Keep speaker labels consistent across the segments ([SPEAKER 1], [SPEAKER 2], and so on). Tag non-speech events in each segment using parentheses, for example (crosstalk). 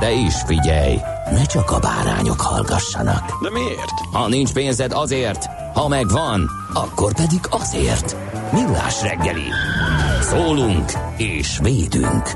[SPEAKER 1] De is figyelj, ne csak a bárányok hallgassanak.
[SPEAKER 2] De miért?
[SPEAKER 1] Ha nincs pénzed azért, ha megvan, akkor pedig azért. Millás reggeli. Szólunk és védünk.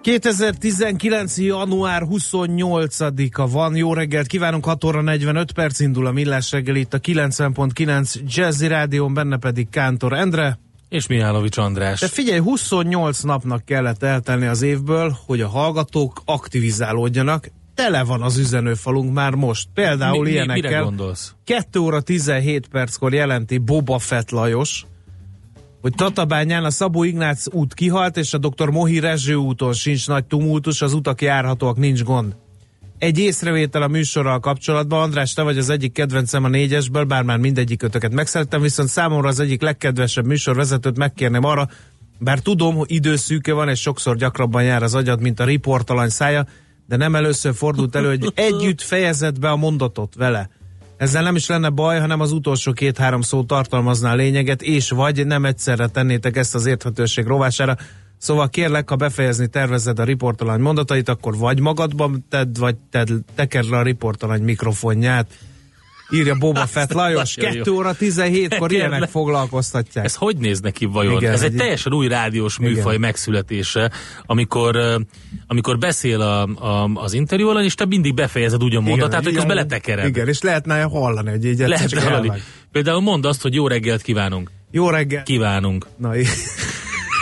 [SPEAKER 3] 2019. január 28-a van. Jó reggelt kívánunk, 6 óra 45 perc indul a Millás reggel itt a 90.9 Jazzy Rádión, benne pedig Kántor Endre.
[SPEAKER 4] És Mihálovics András.
[SPEAKER 3] De figyelj, 28 napnak kellett eltelni az évből, hogy a hallgatók aktivizálódjanak. Tele van az üzenőfalunk már most. Például
[SPEAKER 4] mi-
[SPEAKER 3] ilyenekkel.
[SPEAKER 4] mire gondolsz?
[SPEAKER 3] 2 óra 17 perckor jelenti Boba Fett Lajos, hogy Tatabányán a Szabó Ignác út kihalt, és a dr. Mohi Rezső úton sincs nagy tumultus, az utak járhatóak, nincs gond. Egy észrevétel a műsorral kapcsolatban, András, te vagy az egyik kedvencem a négyesből, bár már mindegyik ötöket megszerettem, viszont számomra az egyik legkedvesebb műsorvezetőt megkérném arra, bár tudom, hogy időszűke van, és sokszor gyakrabban jár az agyad, mint a riportalany szája, de nem először fordult elő, hogy együtt fejezed be a mondatot vele. Ezzel nem is lenne baj, hanem az utolsó két-három szó tartalmazná lényeget, és vagy nem egyszerre tennétek ezt az érthetőség rovására. Szóval kérlek, ha befejezni tervezed a riportalany mondatait, akkor vagy magadban tedd, vagy tedd, tekerd le a riportalany mikrofonját. Írja Boba Fett Lajos,
[SPEAKER 4] Nagyon jó.
[SPEAKER 3] 2 óra 17-kor ilyenek foglalkoztatják.
[SPEAKER 4] Ez hogy néz neki vajon?
[SPEAKER 3] Igen,
[SPEAKER 4] Ez egy
[SPEAKER 3] egy-
[SPEAKER 4] teljesen új rádiós műfaj
[SPEAKER 3] Igen.
[SPEAKER 4] megszületése, amikor, amikor beszél a, a, az interjú alany, és te mindig befejezed úgy a mondatát, hogy közben letekered.
[SPEAKER 3] Igen, és lehetne hallani, hogy így
[SPEAKER 4] Lehet hallani.
[SPEAKER 3] elvág.
[SPEAKER 4] Például mondd azt, hogy jó reggelt kívánunk.
[SPEAKER 3] Jó reggel.
[SPEAKER 4] Kívánunk.
[SPEAKER 3] Na, í-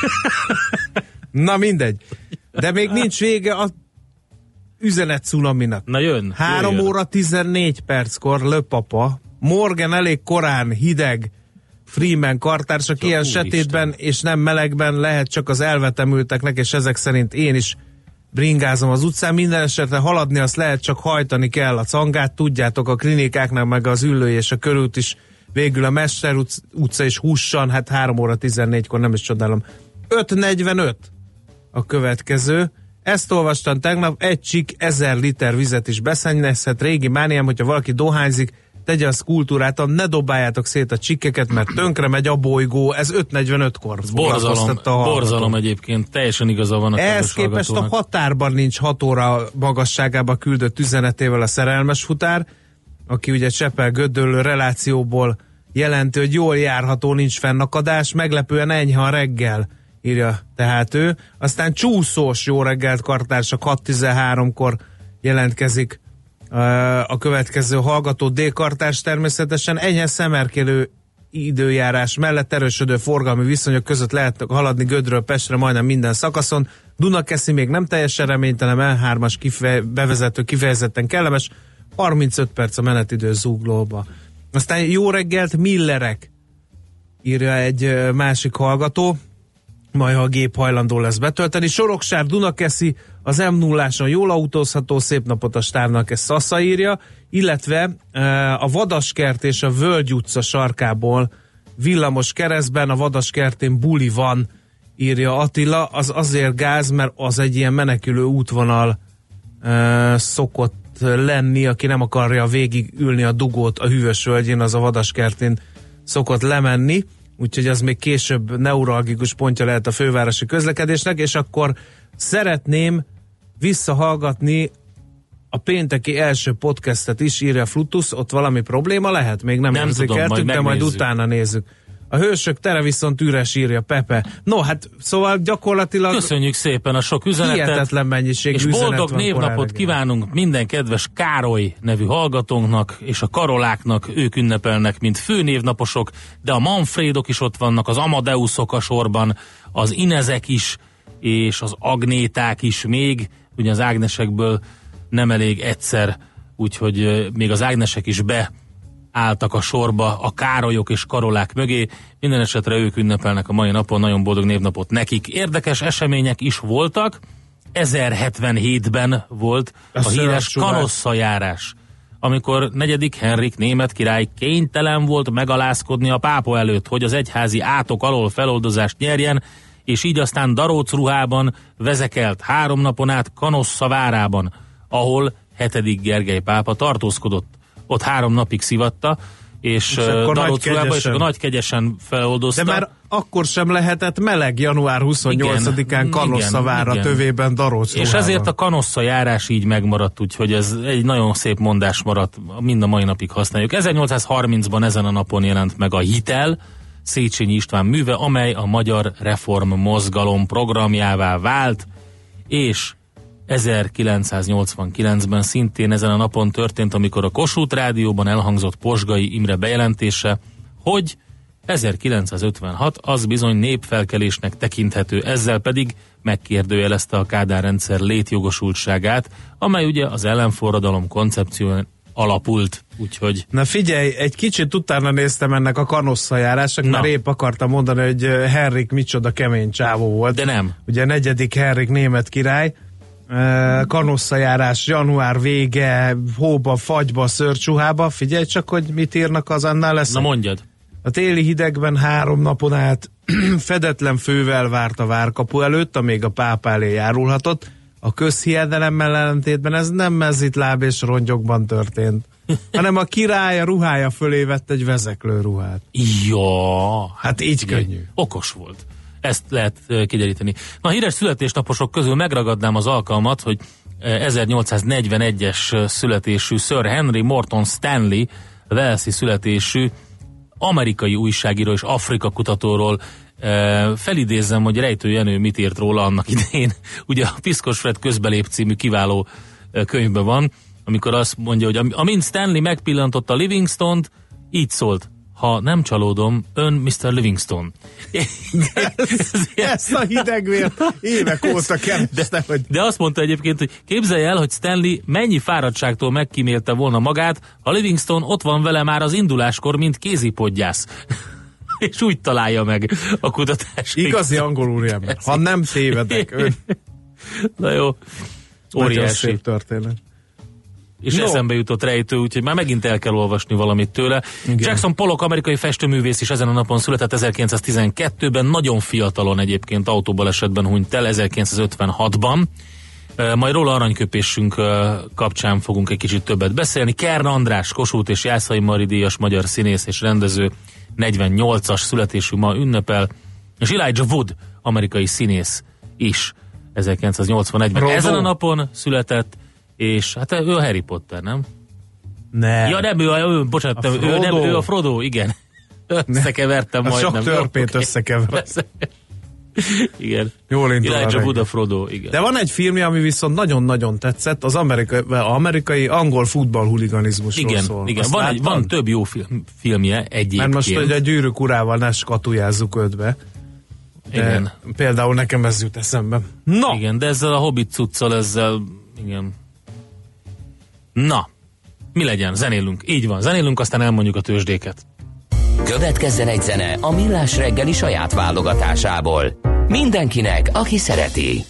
[SPEAKER 3] (laughs) Na mindegy. De még nincs vége a üzenet cunaminak.
[SPEAKER 4] Na jön.
[SPEAKER 3] 3
[SPEAKER 4] jöjjön.
[SPEAKER 3] óra 14 perckor löpapa, Morgan elég korán hideg, Freeman kartársak ilyen
[SPEAKER 4] úristen.
[SPEAKER 3] sötétben és nem melegben lehet csak az elvetemülteknek, és ezek szerint én is bringázom az utcán. Minden esetre haladni azt lehet, csak hajtani kell a cangát. Tudjátok, a klinikáknak meg az ülői és a körút is végül a Mester utc- utca is hússan, hát 3 óra 14-kor nem is csodálom. 5.45 a következő. Ezt olvastam tegnap, egy csik ezer liter vizet is beszennyezhet. Régi mániám, hogyha valaki dohányzik, tegye azt kultúrátan, ne dobáljátok szét a csikkeket, mert tönkre megy a bolygó. Ez 5.45-kor
[SPEAKER 4] Borzalom,
[SPEAKER 3] a
[SPEAKER 4] borzalom egyébként, teljesen igaza van a
[SPEAKER 3] Ehhez képest a határban nincs 6 óra magasságába küldött üzenetével a szerelmes futár, aki ugye Csepel Gödöllő relációból jelenti, hogy jól járható, nincs fennakadás, meglepően enyhe a reggel, írja tehát ő. Aztán csúszós jó reggelt kartársak 6.13-kor jelentkezik a következő hallgató D-kartárs természetesen enyhe szemerkélő időjárás mellett erősödő forgalmi viszonyok között lehet haladni Gödről Pestre majdnem minden szakaszon. Dunakeszi még nem teljesen reménytelen, M3-as kifej, bevezető kifejezetten kellemes, 35 perc a menetidő zúglóba. Aztán jó reggelt Millerek, írja egy másik hallgató, majd ha a gép hajlandó lesz betölteni. Soroksár Dunakeszi az m 0 jól autózható, szép napot a stávnak, ezt Szasza írja, illetve e, a Vadaskert és a Völgy utca sarkából villamos keresztben a Vadaskertén buli van, írja Attila, az azért gáz, mert az egy ilyen menekülő útvonal e, szokott lenni, aki nem akarja végig ülni a dugót a hűvös völgyén, az a Vadaskertén szokott lemenni, úgyhogy az még később neuralgikus pontja lehet a fővárosi közlekedésnek, és akkor szeretném visszahallgatni a pénteki első podcastet is, írja Flutus, ott valami probléma lehet? Még nem,
[SPEAKER 4] Nem
[SPEAKER 3] érzékeltük, de majd utána nézzük. A hősök tere viszont üres írja Pepe. No, hát szóval gyakorlatilag
[SPEAKER 4] Köszönjük szépen a sok üzenetet.
[SPEAKER 3] hihetetlen mennyiség
[SPEAKER 4] És
[SPEAKER 3] üzenet
[SPEAKER 4] boldog
[SPEAKER 3] van
[SPEAKER 4] névnapot kívánunk minden kedves Károly nevű hallgatónknak, és a Karoláknak, ők ünnepelnek, mint főnévnaposok, de a Manfredok is ott vannak, az Amadeusok a sorban, az Inezek is, és az Agnéták is még, ugye az Ágnesekből nem elég egyszer, úgyhogy még az Ágnesek is be álltak a sorba a Károlyok és Karolák mögé. Minden esetre ők ünnepelnek a mai napon, nagyon boldog névnapot nekik. Érdekes események is voltak. 1077-ben volt
[SPEAKER 3] A
[SPEAKER 4] a, híres kanosszajárás, amikor negyedik Henrik német király kénytelen volt megalázkodni a pápa előtt, hogy az egyházi átok alól feloldozást nyerjen, és így aztán Daróc ruhában vezekelt három napon át Kanossa várában, ahol hetedik Gergely pápa tartózkodott. Ott három napig szivatta, és,
[SPEAKER 3] És
[SPEAKER 4] ruhában, és akkor nagy kegyesen feloldozta.
[SPEAKER 3] De már akkor sem lehetett meleg január 28-án
[SPEAKER 4] Igen,
[SPEAKER 3] Kanosszavára
[SPEAKER 4] igen.
[SPEAKER 3] tövében Daróc
[SPEAKER 4] És ezért a kanossza járás így megmaradt, úgyhogy ez egy nagyon szép mondás maradt, mind a mai napig használjuk. 1830-ban ezen a napon jelent meg a Hitel, Széchenyi István műve, amely a Magyar Reform Mozgalom programjává vált, és 1989-ben szintén ezen a napon történt, amikor a Kossuth Rádióban elhangzott Posgai Imre bejelentése, hogy 1956 az bizony népfelkelésnek tekinthető, ezzel pedig megkérdőjelezte a Kádár rendszer létjogosultságát, amely ugye az ellenforradalom koncepcióján alapult, úgyhogy
[SPEAKER 3] Na figyelj, egy kicsit utána néztem ennek a kanosszajárásnak,
[SPEAKER 4] Na.
[SPEAKER 3] mert épp akartam mondani, hogy ö, Henrik micsoda kemény csávó volt.
[SPEAKER 4] de nem.
[SPEAKER 3] Ugye negyedik Henrik német király, kanosszajárás január vége, hóba, fagyba, szörcsuhába, figyelj csak, hogy mit írnak az annál lesz.
[SPEAKER 4] Na mondjad.
[SPEAKER 3] A téli hidegben három napon át (clears throat) fedetlen fővel várt a várkapu előtt, amíg a pápa elé járulhatott. A közhiedelemmel ellentétben ez nem mezitláb és rongyokban történt, (laughs) hanem a király a ruhája fölé vett egy vezeklő ruhát.
[SPEAKER 4] Ja,
[SPEAKER 3] Hát így könnyű.
[SPEAKER 4] Okos volt. Ezt lehet kideríteni. Na, híres születésnaposok közül megragadnám az alkalmat, hogy ö, 1841-es ö, születésű Sir Henry Morton Stanley, Walesi születésű amerikai újságíró és Afrika kutatóról felidézzem, hogy Rejtő Jenő mit írt róla annak idején. (laughs) Ugye a Piszkos Fred közbelép című kiváló könyvben van, amikor azt mondja, hogy am- amint Stanley megpillantotta Livingstone-t, így szólt, ha nem csalódom, ön Mr. Livingstone.
[SPEAKER 3] Ezt a hidegvért évek óta kereste, hogy
[SPEAKER 4] De azt mondta egyébként, hogy képzelj el, hogy Stanley mennyi fáradtságtól megkímélte volna magát, ha Livingstone ott van vele már az induláskor, mint kézipodgyász. (laughs) És úgy találja meg a kutatás.
[SPEAKER 3] igazi angol úriember. Ha nem tévedek, ön
[SPEAKER 4] Na jó. Óriási.
[SPEAKER 3] történet.
[SPEAKER 4] És
[SPEAKER 3] No.
[SPEAKER 4] eszembe jutott rejtő, úgyhogy már megint el kell olvasni valamit tőle. Igen. Jackson Pollock, amerikai festőművész is ezen a napon született 1912-ben, nagyon fiatalon egyébként autóbalesetben hunyt el 1956-ban. E, Majd róla aranyköpésünk kapcsán fogunk egy kicsit többet beszélni. Kern András, Kossuth és Jászai Mari díjas magyar színész és rendező 48-as születésű ma ünnepel, és Elijah Wood, amerikai színész is 1981-ben.
[SPEAKER 3] Rodó.
[SPEAKER 4] Ezen a napon született, és hát ő a Harry Potter, nem?
[SPEAKER 3] Ne.
[SPEAKER 4] Ja, nem, ő, a- ő bocsánat,
[SPEAKER 3] A
[SPEAKER 4] nem, ő, nem, ő a Frodo, igen. Összekevertem
[SPEAKER 3] A sok
[SPEAKER 4] majdnem.
[SPEAKER 3] törpét
[SPEAKER 4] Jó, oké.
[SPEAKER 3] összekever. (laughs)
[SPEAKER 4] Igen.
[SPEAKER 3] Jól indul
[SPEAKER 4] Elijah
[SPEAKER 3] reggel.
[SPEAKER 4] Wood a Frodo, igen.
[SPEAKER 3] De van egy filmje, ami viszont nagyon-nagyon tetszett, az amerikai, amerikai angol futballhuliganizmusról
[SPEAKER 4] igen,
[SPEAKER 3] szól.
[SPEAKER 4] igen.
[SPEAKER 3] Azt
[SPEAKER 4] Van, egy, van több jó film, filmje egyébként.
[SPEAKER 3] Mert most, hogy a gyűrűk urával ne skatujázzuk ötbe. De
[SPEAKER 4] igen.
[SPEAKER 3] például nekem ez jut eszembe. Na,
[SPEAKER 4] igen, de ezzel a Hobbit cuccal, ezzel, igen. Na, mi legyen? Zenélünk. Így van, zenélünk, aztán elmondjuk a tőzsdéket.
[SPEAKER 1] Következzen egy zene a Millás reggeli saját válogatásából. Mindenkinek, aki szereti.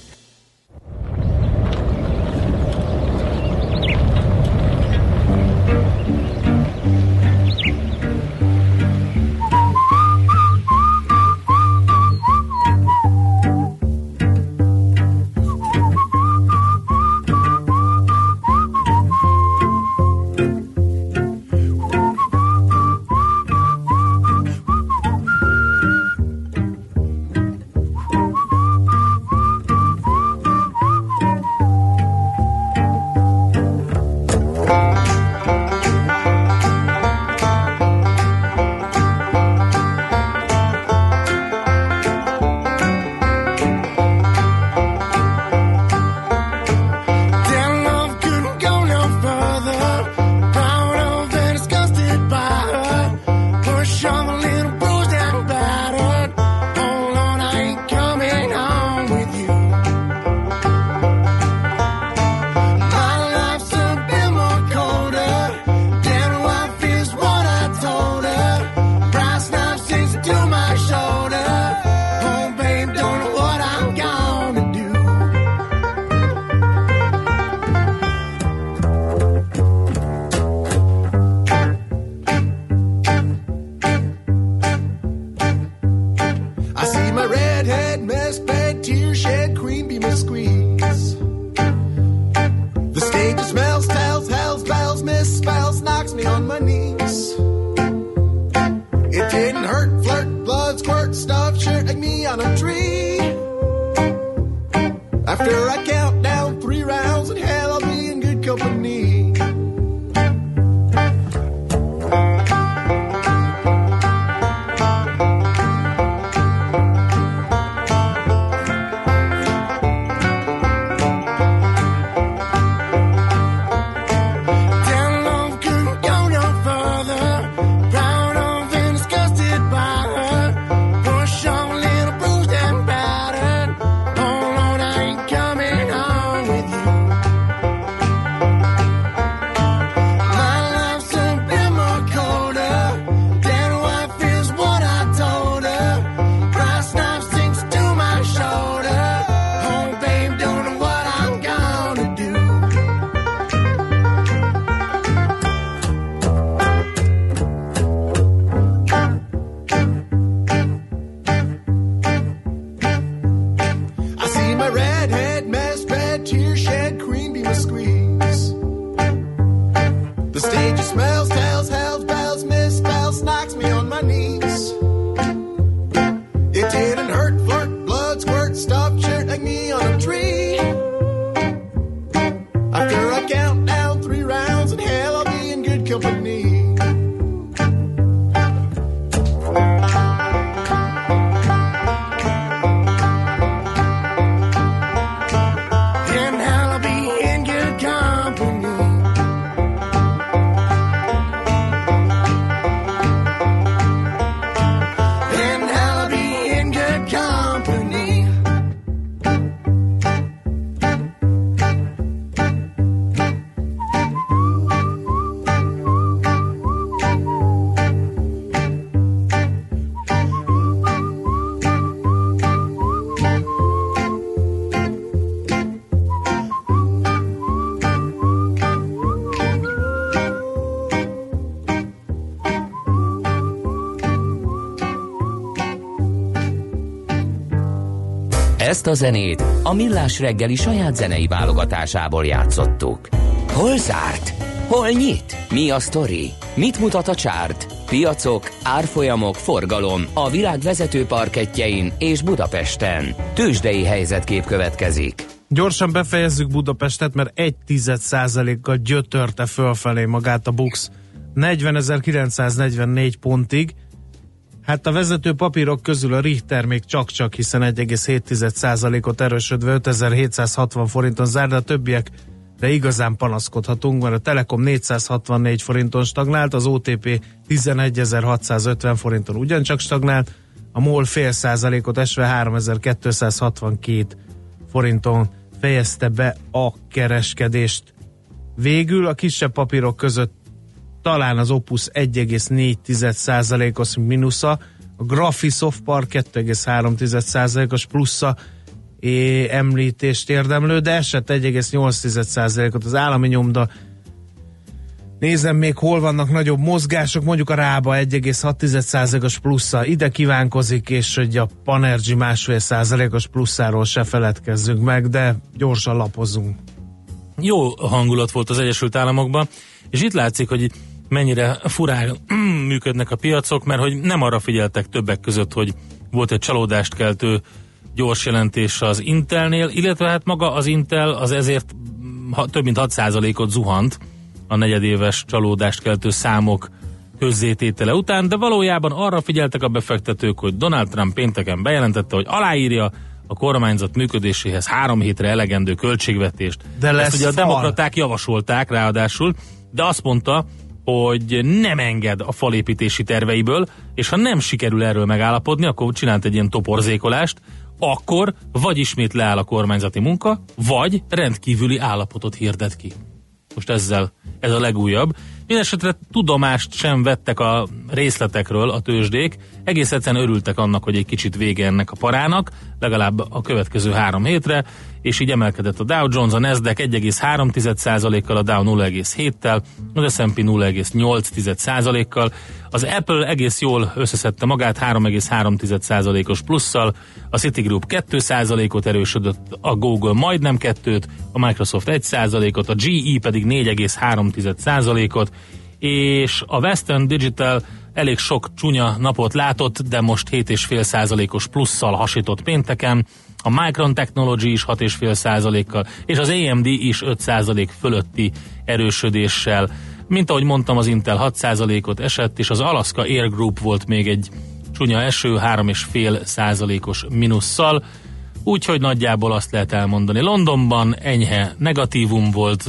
[SPEAKER 1] company. Ezt a zenét a Millás reggeli saját zenei válogatásából játszottuk. Hol zárt? Hol nyit? Mi a sztori? Mit mutat a csárt? Piacok, árfolyamok, forgalom a világ vezető parketjein és Budapesten. Tősdei helyzetkép következik.
[SPEAKER 3] Gyorsan befejezzük Budapestet, mert egy tized százalékkal gyötörte fölfelé magát a BUX 40.944 pontig. Hát a vezető papírok közül a Richter még csak-csak, hiszen 1,7 százalékot erősödve 5760 forinton zár, de a többiek de igazán panaszkodhatunk, mert a Telekom 464 forinton stagnált, az OTP 11.650 forinton ugyancsak stagnált, a MOL fél százalékot esve 3262 forinton fejezte be a kereskedést. Végül a kisebb papírok között talán az Opus 1,4%-os mínusza, a Graphisoft Park 2,3%-os plusza, é, említést érdemlő, de esett 1,8%-ot az állami nyomda. Nézem még, hol vannak nagyobb mozgások, mondjuk a Rába 1,6%-os plusza ide kívánkozik, és hogy a Panergy másfél százalékos plusszáról se feledkezzünk meg, de gyorsan lapozunk.
[SPEAKER 4] Jó hangulat volt az Egyesült Államokban, és itt látszik, hogy mennyire furán (clears throat) működnek a piacok, mert hogy nem arra figyeltek többek között, hogy volt egy csalódást keltő gyors jelentés az Intelnél, illetve hát maga az Intel az ezért ha, több mint 6%-ot zuhant a negyedéves csalódást keltő számok közzététele után, de valójában arra figyeltek a befektetők, hogy Donald Trump pénteken bejelentette, hogy aláírja a kormányzat működéséhez három hétre elegendő költségvetést.
[SPEAKER 3] De lesz
[SPEAKER 4] Ezt ugye a
[SPEAKER 3] fal.
[SPEAKER 4] demokraták javasolták ráadásul, de azt mondta, hogy nem enged a falépítési terveiből, és ha nem sikerül erről megállapodni, akkor csinált egy ilyen toporzékolást, akkor vagy ismét leáll a kormányzati munka, vagy rendkívüli állapotot hirdet ki. Most ezzel, ez a legújabb. Mindenesetre tudomást sem vettek a részletekről a tőzsdék, egész egyszerűen örültek annak, hogy egy kicsit vége ennek a parának, legalább a következő három hétre, és így emelkedett a Dow Jones, a Nasdaq 1,3%-kal, a Dow 0,7-tel, az S&P 0,8%-kal, az Apple egész jól összeszedte magát 3,3%-os plusszal, a Citigroup 2%-ot erősödött, a Google majdnem 2-t, a Microsoft 1%-ot, a GE pedig 4,3%-ot, és a Western Digital elég sok csúnya napot látott, de most 7,5%-os plusszal hasított pénteken, a Micron Technology is 6,5%-kal, és az AMD is 5% fölötti erősödéssel. Mint ahogy mondtam, az Intel 6%-ot esett, és az Alaska Air Group volt még egy csúnya eső, 3,5%-os minusszal, úgyhogy nagyjából azt lehet elmondani. Londonban enyhe negatívum volt,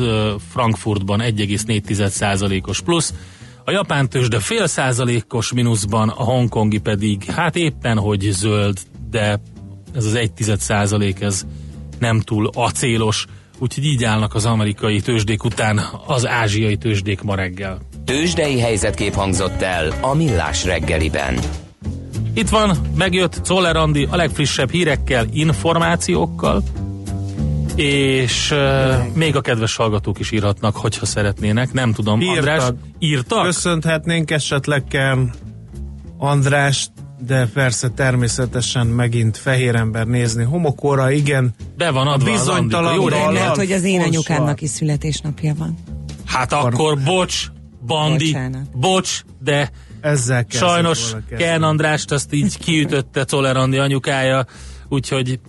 [SPEAKER 4] Frankfurtban 1,4%-os plusz, a japán tőzsde fél százalékos mínuszban, a hongkongi pedig hát éppen hogy zöld, de ez az egy tized százalék, ez nem túl acélos, úgyhogy így állnak az amerikai tőzsdék után az ázsiai tőzsdék ma reggel.
[SPEAKER 1] Tőzsdei helyzetkép hangzott el a Millás reggeliben.
[SPEAKER 4] Itt van, megjött Czoller Andi a legfrissebb hírekkel, információkkal, és uh, még a kedves hallgatók is írhatnak, hogyha szeretnének, nem tudom.
[SPEAKER 3] Írtak.
[SPEAKER 4] András, írtak?
[SPEAKER 3] Köszönhetnénk esetleg Kern Andrást, de persze természetesen megint fehér ember nézni homokóra, igen.
[SPEAKER 4] Be van adva az
[SPEAKER 3] bizonytalan
[SPEAKER 4] Andika. Jó.
[SPEAKER 5] Lehet, hogy az én anyukámnak is születésnapja van.
[SPEAKER 4] Hát akkor bocs, Bandi,
[SPEAKER 5] Bocsánat.
[SPEAKER 4] bocs, de
[SPEAKER 3] Ezzel
[SPEAKER 4] sajnos. Ken Andrást azt így kiütötte Czoller Andi anyukája, úgyhogy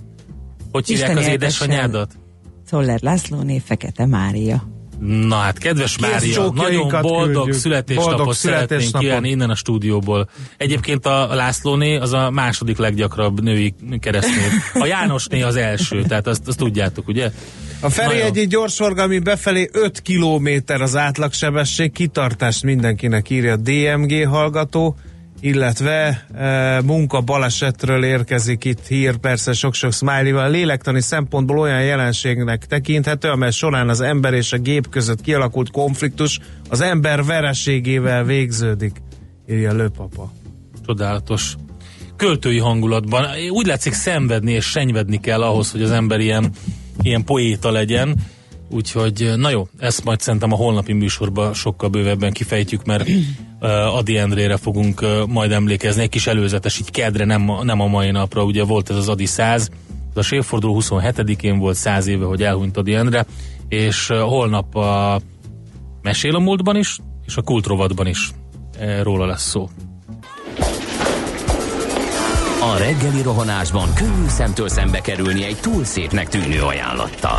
[SPEAKER 4] hogy hívják
[SPEAKER 5] Isten
[SPEAKER 4] az édesanyádat?
[SPEAKER 5] Czoller Lászlóné, Fekete Mária.
[SPEAKER 4] Na hát, kedves
[SPEAKER 3] Kész
[SPEAKER 4] Mária, nagyon boldog
[SPEAKER 3] küldjük.
[SPEAKER 4] születésnapot
[SPEAKER 3] Boldog
[SPEAKER 4] szeretnénk
[SPEAKER 3] születésnapot.
[SPEAKER 4] kívánni innen a stúdióból. Egyébként a Lászlóné az a második leggyakrabb női keresztnév. A Jánosné az első, tehát azt, azt tudjátok, ugye?
[SPEAKER 3] A Feri egy gyorsforgalmi befelé 5 kilométer az átlagsebesség, kitartást mindenkinek írja a DMG hallgató, illetve e, munka balesetről érkezik itt hír, persze sok-sok smiley-val. Lélektani szempontból olyan jelenségnek tekinthető, amely során az ember és a gép között kialakult konfliktus az ember vereségével végződik, írja Lőpapa.
[SPEAKER 4] Csodálatos. Költői hangulatban. Úgy látszik szenvedni és senyvedni kell ahhoz, hogy az ember ilyen, ilyen poéta legyen. Úgyhogy, na jó, ezt majd szerintem a holnapi műsorban sokkal bővebben kifejtjük, mert uh, Adi Endrére fogunk uh, majd emlékezni. Egy kis előzetes, így kedre, nem, nem a mai napra. Ugye volt ez az Adi 100, Ez a évforduló 27-én volt 100 éve, hogy elhunyt Adi Endre, és uh, holnap a Mesél a múltban is, és a kultrovatban is e, róla lesz szó.
[SPEAKER 1] A reggeli rohanásban könnyű szemtől szembe kerülni egy túl szépnek tűnő ajánlattal.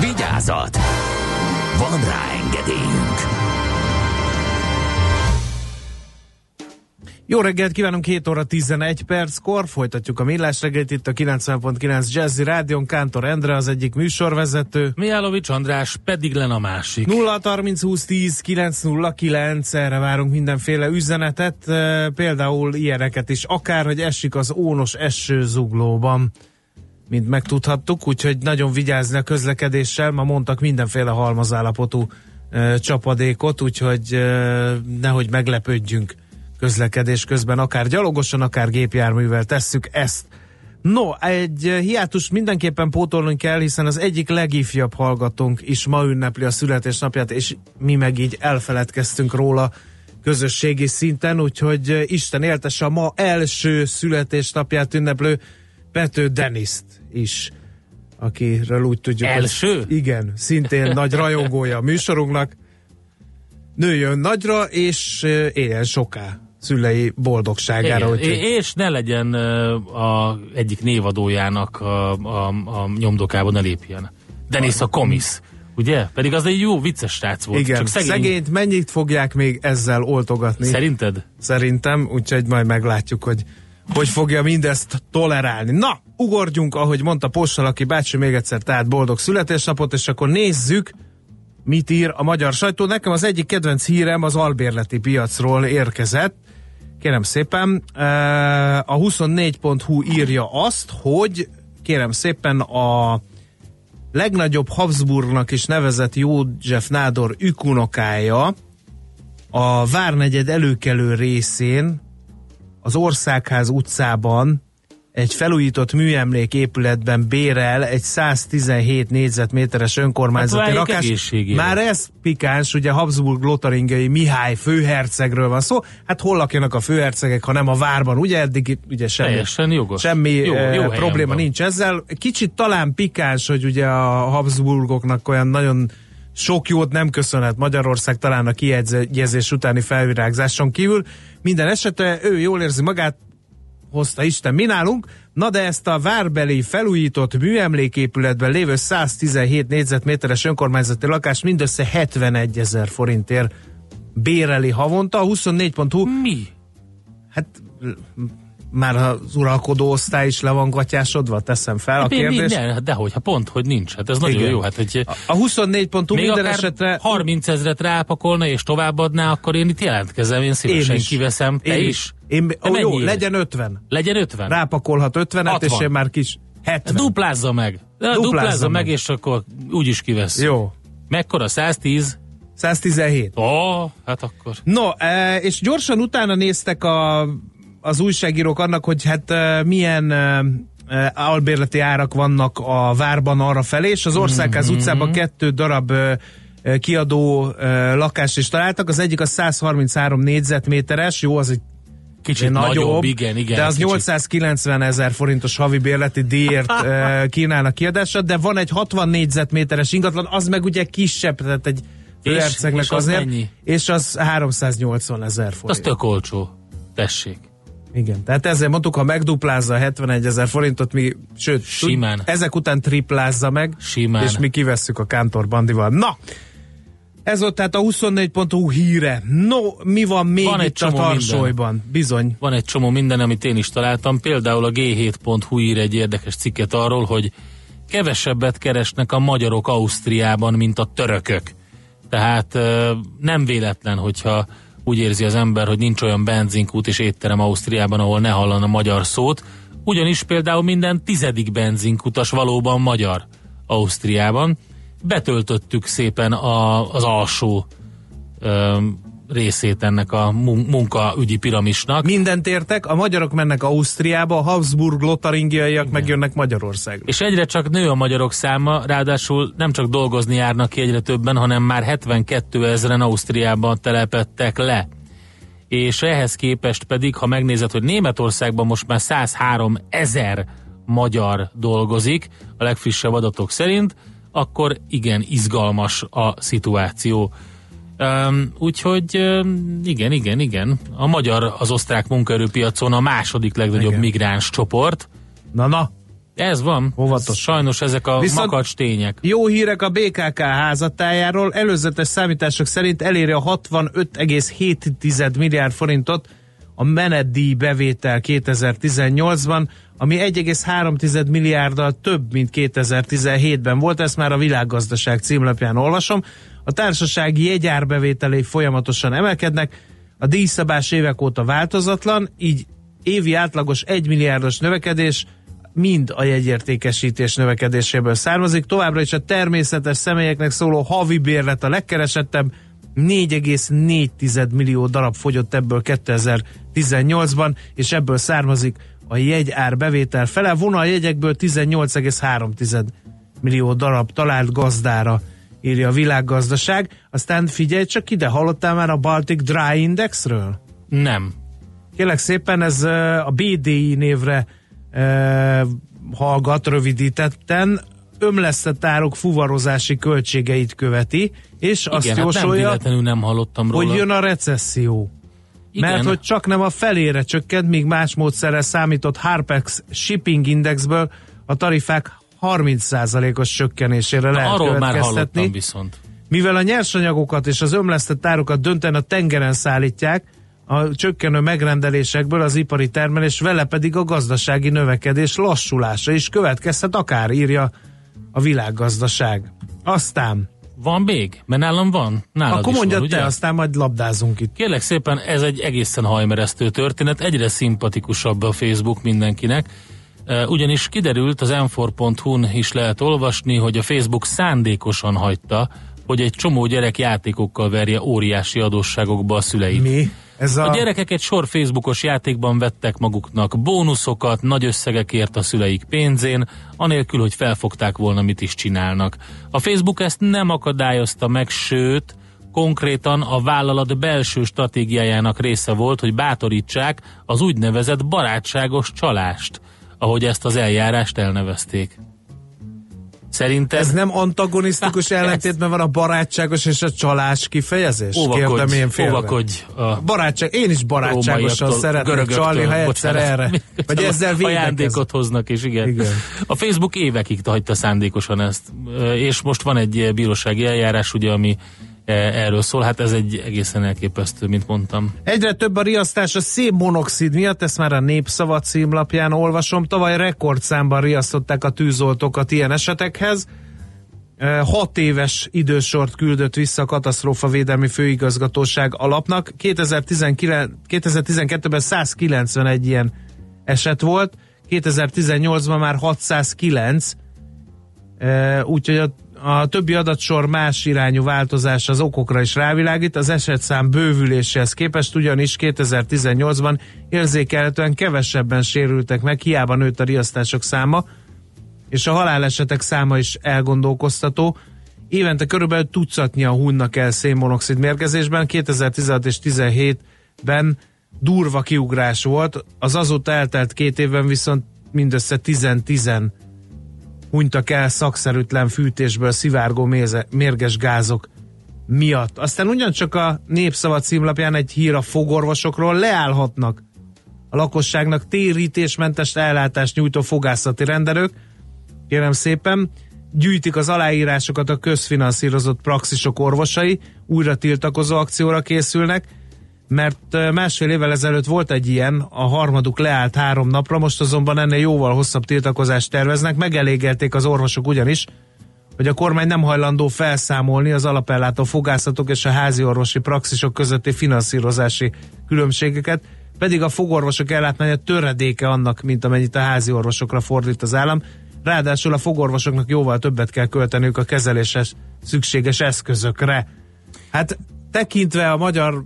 [SPEAKER 1] Vigyázat! Van rá engedélyünk!
[SPEAKER 3] Jó reggelt kívánunk, 7 óra 11 perckor, folytatjuk a millás reggelt itt a 90.9 Jazzy Rádion, Kántor Endre az egyik műsorvezető.
[SPEAKER 4] Mijálovics András pedig len a másik.
[SPEAKER 3] 0 30 20 10 909, erre várunk mindenféle üzenetet, e, például ilyeneket is, akár, hogy esik az ónos eső zuglóban, mint megtudhattuk, úgyhogy nagyon vigyázni a közlekedéssel, ma mondtak mindenféle halmazállapotú e, csapadékot, úgyhogy e, nehogy meglepődjünk közlekedés közben, akár gyalogosan, akár gépjárművel tesszük ezt. No, egy hiátus mindenképpen pótolni kell, hiszen az egyik legifjabb hallgatónk is ma ünnepli a születésnapját, és mi meg így elfeledkeztünk róla közösségi szinten, úgyhogy Isten éltesse a ma első születésnapját ünneplő Pető Deniszt is, akiről úgy tudjuk.
[SPEAKER 4] Első?
[SPEAKER 3] Hogy, igen, szintén nagy rajongója a műsorunknak. Nőjön nagyra, és éljen soká szülei boldogságára.
[SPEAKER 4] Igen,
[SPEAKER 3] Hogy...
[SPEAKER 4] És ne legyen a egyik névadójának a, a, a nyomdokában ne lépjen. Denis a komisz. Ugye? Pedig az egy jó, vicces srác volt.
[SPEAKER 3] Igen,
[SPEAKER 4] Csak szegény...
[SPEAKER 3] szegényt mennyit fogják még ezzel oltogatni?
[SPEAKER 4] Szerinted?
[SPEAKER 3] Szerintem, úgyhogy majd meglátjuk, hogy hogy fogja mindezt tolerálni. Na, ugorjunk, ahogy mondta Possalaki bácsi, még egyszer tehát boldog születésnapot, és akkor nézzük, mit ír a magyar sajtó. Nekem az egyik kedvenc hírem az albérleti piacról érkezett. Kérem szépen, a 24.hu írja azt, hogy kérem szépen a legnagyobb Habsburgnak is nevezett József Nádor ükunokája a Várnegyed előkelő részén az Országház utcában egy felújított műemlék épületben bérel egy 117 négyzetméteres önkormányzati
[SPEAKER 4] hát.
[SPEAKER 3] Már ez pikáns, ugye Habsburg Lotaringai Mihály főhercegről van szó. Hát hol lakjanak a főhercegek, ha nem a várban, ugye eddig ugye semmi,
[SPEAKER 4] Teljesen jogos.
[SPEAKER 3] semmi
[SPEAKER 4] jó, jó
[SPEAKER 3] eh, probléma
[SPEAKER 4] van.
[SPEAKER 3] nincs ezzel. Kicsit talán pikáns, hogy ugye a Habsburgoknak olyan nagyon sok jót nem köszönhet Magyarország talán a kiegyezés utáni felvirágzáson kívül. Minden esetre ő jól érzi magát, hozta Isten mi nálunk, na de ezt a várbeli felújított műemléképületben lévő 117 négyzetméteres önkormányzati lakást mindössze 71 ezer forintért béreli havonta. A 24.hu
[SPEAKER 4] Mi?
[SPEAKER 3] Hát már az uralkodó osztály is le van gatyásodva, teszem fel a
[SPEAKER 4] mi,
[SPEAKER 3] kérdést.
[SPEAKER 4] Mi, ne, dehogy, ha pont, hogy nincs. Hát ez nagyon
[SPEAKER 3] Igen.
[SPEAKER 4] jó. Hát, hogy
[SPEAKER 3] A 24.hu
[SPEAKER 4] még
[SPEAKER 3] minden esetre
[SPEAKER 4] 30 ezret rápakolna és továbbadná, akkor én itt jelentkezem, én szívesen
[SPEAKER 3] Én is.
[SPEAKER 4] kiveszem. Te
[SPEAKER 3] én
[SPEAKER 4] is.
[SPEAKER 3] Én,
[SPEAKER 4] De
[SPEAKER 3] ó, jó, legyen 50.
[SPEAKER 4] Legyen 50?
[SPEAKER 3] Rápakolhat 50-et, és
[SPEAKER 4] 60.
[SPEAKER 3] én már kis 70.
[SPEAKER 4] Duplázza meg. Duplázza, Duplázza meg,
[SPEAKER 3] meg.
[SPEAKER 4] és akkor úgyis kivesz.
[SPEAKER 3] Jó.
[SPEAKER 4] Mekkora? 110?
[SPEAKER 3] 117.
[SPEAKER 4] Ó, hát akkor.
[SPEAKER 3] No, e, és gyorsan utána néztek a, az újságírók annak, hogy hát milyen albérleti árak vannak a várban arra felé, és az Országház
[SPEAKER 4] Mhm.
[SPEAKER 3] utcában kettő darab kiadó lakást is találtak. Az egyik a 133 négyzetméteres, jó, az egy
[SPEAKER 4] Kicsit
[SPEAKER 3] nagyobb,
[SPEAKER 4] nagyobb, igen, igen.
[SPEAKER 3] de az
[SPEAKER 4] kicsit.
[SPEAKER 3] 890 ezer forintos havi bérleti díjért (laughs) kínálnak kiadásra, de van egy 60 négyzetméteres ingatlan, az meg ugye kisebb, tehát egy főhercegnek
[SPEAKER 4] és az
[SPEAKER 3] azért,
[SPEAKER 4] mennyi?
[SPEAKER 3] és az 380 ezer forint.
[SPEAKER 4] Az tök olcsó. Tessék.
[SPEAKER 3] Igen, tehát ezzel mondtuk, ha megduplázza a 71 ezer forintot, mi, sőt,
[SPEAKER 4] Simán.
[SPEAKER 3] ezek után triplázza meg,
[SPEAKER 4] Simán.
[SPEAKER 3] és mi kivesszük a Kántor bandival. Na, ez volt tehát a 24.hu híre. No, mi van még
[SPEAKER 4] Van egy
[SPEAKER 3] itt a
[SPEAKER 4] csomó
[SPEAKER 3] tarsolyban? Bizony.
[SPEAKER 4] Van egy csomó minden, amit én is találtam. Például a g7.hu ír egy érdekes cikket arról, hogy kevesebbet keresnek a magyarok Ausztriában, mint a törökök. Tehát nem véletlen, hogyha úgy érzi az ember, hogy nincs olyan benzinkút és étterem Ausztriában, ahol ne hallan a magyar szót. ugyanis például minden tizedik benzinkutas valóban magyar Ausztriában. Betöltöttük szépen a, az alsó ö, részét ennek a mun- munkaügyi piramisnak.
[SPEAKER 3] Mindent értek, a magyarok mennek Ausztriába, a Habsburg lotaringiaiak megjönnek Magyarországra.
[SPEAKER 4] És egyre csak nő a magyarok száma, ráadásul nem csak dolgozni járnak ki egyre többen, hanem már 72 ezeren Ausztriában telepettek le. És ehhez képest pedig, ha megnézed, hogy Németországban most már 103 ezer magyar dolgozik, a legfrissebb adatok szerint, akkor igen, izgalmas a szituáció. Um, úgyhogy um, igen, igen, igen. A magyar az osztrák munkaerőpiacon a második legnagyobb
[SPEAKER 3] Igen.
[SPEAKER 4] migráns csoport.
[SPEAKER 3] Na, na,
[SPEAKER 4] Ez van.
[SPEAKER 3] Óvatos.
[SPEAKER 4] Sajnos ezek a
[SPEAKER 3] Viszont-
[SPEAKER 4] makacs tények.
[SPEAKER 3] Jó hírek a BKK házatájáról. Előzetes számítások szerint eléri a 65,7 milliárd forintot a menetdíj bevétel 2018-ban, ami 1,3 milliárddal több, mint 2017-ben volt. Ezt már a világgazdaság címlapján olvasom. A társasági jegyárbevételei folyamatosan emelkednek, a díjszabás évek óta változatlan, így évi átlagos 1 milliárdos növekedés mind a jegyértékesítés növekedéséből származik. Továbbra is a természetes személyeknek szóló havi bérlet a legkeresettebb, 4,4 millió darab fogyott ebből 2018-ban, és ebből származik a jegyár bevétel fele. Vonal jegyekből 18,3 millió darab talált gazdára írja a világgazdaság. Aztán figyelj csak ide, hallottál már a Baltic Dry Indexről?
[SPEAKER 4] Nem.
[SPEAKER 3] Kérlek szépen, ez a BDI névre ö, hallgat rövidítetten, ömlesztett áruk fuvarozási költségeit követi, és azt
[SPEAKER 4] Igen, hát nem
[SPEAKER 3] jósolja,
[SPEAKER 4] véletlenül nem hallottam róla.
[SPEAKER 3] hogy jön a recesszió.
[SPEAKER 4] Igen.
[SPEAKER 3] Mert hogy csak nem a felére csökkent, míg más módszerrel számított Harpex Shipping Indexből a tarifák 30%-os csökkenésére
[SPEAKER 4] Na,
[SPEAKER 3] lehet
[SPEAKER 4] arról már hallottam viszont.
[SPEAKER 3] Mivel a nyersanyagokat és az ömlesztett árukat döntően a tengeren szállítják, a csökkenő megrendelésekből az ipari termelés, vele pedig a gazdasági növekedés lassulása is következhet, akár írja a világgazdaság. Aztán,
[SPEAKER 4] Van még? Mert nálam van. Nálad
[SPEAKER 3] akkor
[SPEAKER 4] van,
[SPEAKER 3] te,
[SPEAKER 4] ugye?
[SPEAKER 3] aztán majd labdázunk itt.
[SPEAKER 4] Kérlek szépen, ez egy egészen hajmeresztő történet, egyre szimpatikusabb a Facebook mindenkinek, ugyanis kiderült, az m4.hu-n is lehet olvasni, hogy a Facebook szándékosan hagyta, hogy egy csomó gyerek játékokkal verje óriási adósságokba a szüleit.
[SPEAKER 3] Mi? Ez a...
[SPEAKER 4] A gyerekek egy sor Facebookos játékban vettek maguknak bónuszokat, nagy összegekért a szüleik pénzén, anélkül, hogy felfogták volna, mit is csinálnak. A Facebook ezt nem akadályozta meg, sőt, konkrétan a vállalat belső stratégiájának része volt, hogy bátorítsák az úgynevezett barátságos csalást, ahogy ezt az eljárást elnevezték. Szerinted
[SPEAKER 3] Ez nem antagonisztikus ellentétben van a barátságos és a csalás kifejezés? Kérdem
[SPEAKER 4] óvakodj,
[SPEAKER 3] én félve.
[SPEAKER 4] óvakodj a
[SPEAKER 3] Barátság, én is barátságosan szeretnék csalni, ha egyszer erre. Vagy ezzel
[SPEAKER 4] ajándékot hoznak, és igen.
[SPEAKER 3] Igen.
[SPEAKER 4] A Facebook évekig hagyta szándékosan ezt, és most van egy bírósági eljárás, ugye, ami erről szól, hát ez egy egészen elképesztő, mint mondtam.
[SPEAKER 3] Egyre több a riasztás a szénmonoxid miatt, ezt már a Népszava címlapján olvasom. Tavaly rekordszámban riasztották a tűzoltókat ilyen esetekhez. Eh, Hat éves idősort küldött vissza a katasztrófavédelmi főigazgatóság alapnak. 2019, 2012-ben 191 ilyen eset volt, 2018-ban már 609, E, úgyhogy a, a többi adatsor más irányú változás az okokra is rávilágít. Az esetszám bővüléséhez képest ugyanis 2018-ban érzékelhetően kevesebben sérültek meg, hiába nőtt a riasztások száma, és a halálesetek száma is elgondolkoztató. Évente körülbelül tucatnyian hunnak el szénmonoxid mérgezésben, 2016 és 17-ben durva kiugrás volt, az azóta eltelt két évben viszont mindössze 10-10 hunytak el szakszerűtlen fűtésből szivárgó méze, mérges gázok miatt. Aztán ugyancsak a Népszava címlapján egy hír a fogorvosokról leállhatnak a lakosságnak térítésmentes ellátást nyújtó fogászati rendelők. Kérem szépen, gyűjtik az aláírásokat a közfinanszírozott praxisok orvosai, újra tiltakozó akcióra készülnek, mert másfél évvel ezelőtt volt egy ilyen, a harmaduk leállt három napra, most azonban ennél jóval hosszabb tiltakozást terveznek, megelégelték az orvosok ugyanis, hogy a kormány nem hajlandó felszámolni az alapellátó fogászatok és a házi orvosi praxisok közötti finanszírozási különbségeket, pedig a fogorvosok ellátmánya töredéke annak, mint amennyit a házi orvosokra fordít az állam. Ráadásul a fogorvosoknak jóval többet kell költeniük a kezeléshez szükséges eszközökre. Hát tekintve a magyar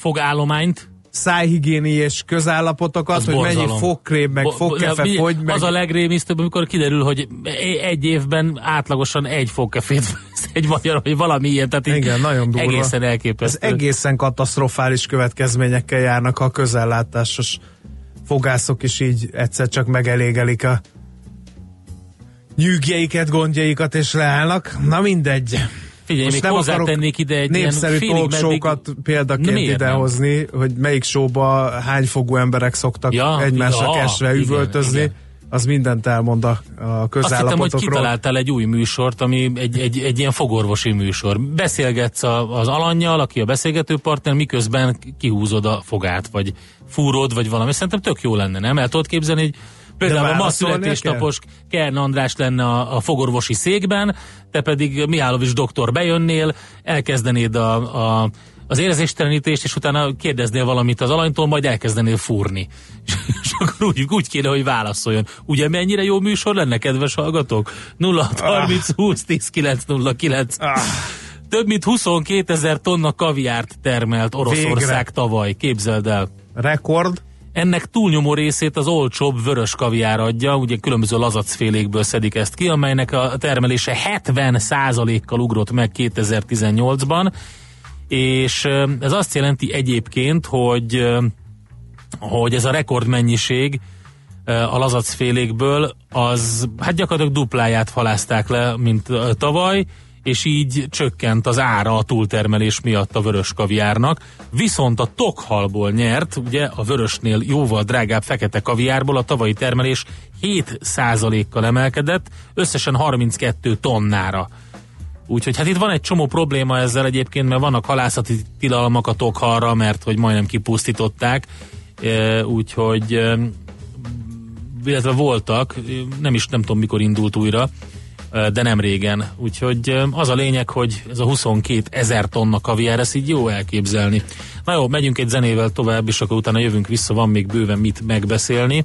[SPEAKER 4] Fogállományt.
[SPEAKER 3] szájhigiéni és közállapotokat,
[SPEAKER 4] Az
[SPEAKER 3] hogy mennyi
[SPEAKER 4] borzalom.
[SPEAKER 3] fogkrém, meg
[SPEAKER 4] Bo-
[SPEAKER 3] fogkefe
[SPEAKER 4] mi-
[SPEAKER 3] fogy, meg
[SPEAKER 4] Az a legrémisztőbb, amikor kiderül, hogy e- egy évben átlagosan egy fogkefét egy magyar, vagy valami ilyen, tehát
[SPEAKER 3] Igen, nagyon durva.
[SPEAKER 4] egészen
[SPEAKER 3] ez
[SPEAKER 4] elképesztő.
[SPEAKER 3] egészen katasztrofális következményekkel járnak, ha a közellátásos fogászok is így egyszer csak megelégelik a nyűgjeiket, gondjaikat és leállnak. Na mindegy.
[SPEAKER 4] Figyelj,
[SPEAKER 3] Most
[SPEAKER 4] még
[SPEAKER 3] nem akarok
[SPEAKER 4] ide egy
[SPEAKER 3] népszerű talkshow-kat
[SPEAKER 4] meddig-
[SPEAKER 3] példaként
[SPEAKER 4] Miért nem?
[SPEAKER 3] idehozni, hogy melyik showba hány fogú emberek szoktak
[SPEAKER 4] Ja,
[SPEAKER 3] egymásra
[SPEAKER 4] ja, igen,
[SPEAKER 3] üvöltözni.
[SPEAKER 4] igen.
[SPEAKER 3] Az mindent elmond a, a
[SPEAKER 4] Azt hittem, hogy
[SPEAKER 3] közállapotokról.
[SPEAKER 4] kitaláltál egy új műsort, ami egy, egy, egy ilyen fogorvosi műsor. Beszélgetsz a, az alanyjal, aki a beszélgető partner, miközben kihúzod a fogát, vagy fúrod, vagy valami. Szerintem tök jó lenne, nem? El tudod képzelni, hogy például a ma születésnapos Kern András lenne a, a fogorvosi székben, te pedig Mihálovics doktor bejönnél, elkezdenéd a, a az érzéstelenítést, és utána kérdeznél valamit az alanytól, majd elkezdenél fúrni. (laughs) És akkor úgy, úgy kéne, hogy válaszoljon. Ugye mennyire jó műsor lenne, kedves hallgatók? 0 30 20 10 909.
[SPEAKER 3] Ah.
[SPEAKER 4] Több mint 22 ezer tonna kaviárt termelt Oroszország
[SPEAKER 3] Végre.
[SPEAKER 4] tavaly. Képzeld el.
[SPEAKER 3] Rekord.
[SPEAKER 4] Ennek túlnyomó részét az olcsóbb vörös kaviár adja, ugye különböző lazacfélékből szedik ezt ki, amelynek a termelése 70%-kal ugrott meg 2018-ban, és ez azt jelenti egyébként, hogy, hogy ez a rekordmennyiség a lazacfélékből, az hát gyakorlatilag dupláját falázták le, mint tavaly, és így csökkent az ára a túltermelés miatt a vörös kaviárnak. Viszont a tokhalból nyert, ugye a vörösnél jóval drágább fekete kaviárból a tavalyi termelés 7%-kal emelkedett, összesen 32 tonnára. Úgyhogy hát itt van egy csomó probléma ezzel egyébként, mert vannak halászati tilalmak a tokhalra, mert hogy majdnem kipusztították, E, úgyhogy e, illetve voltak, nem is nem tudom mikor indult újra, de nem régen. Úgyhogy az a lényeg, hogy ez a 22 ezer tonna kaviár, ezt így jó elképzelni. Na jó, megyünk egy zenével tovább, és akkor utána jövünk vissza, van még bőven mit megbeszélni.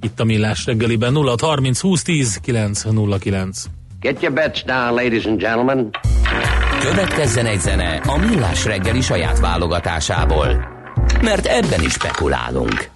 [SPEAKER 4] Itt a Millás reggeliben 0 30 20 10 909.
[SPEAKER 6] Get your bets down, ladies and gentlemen.
[SPEAKER 7] Következzen egy zene a Millás reggeli saját válogatásából. Mert ebben is spekulálunk.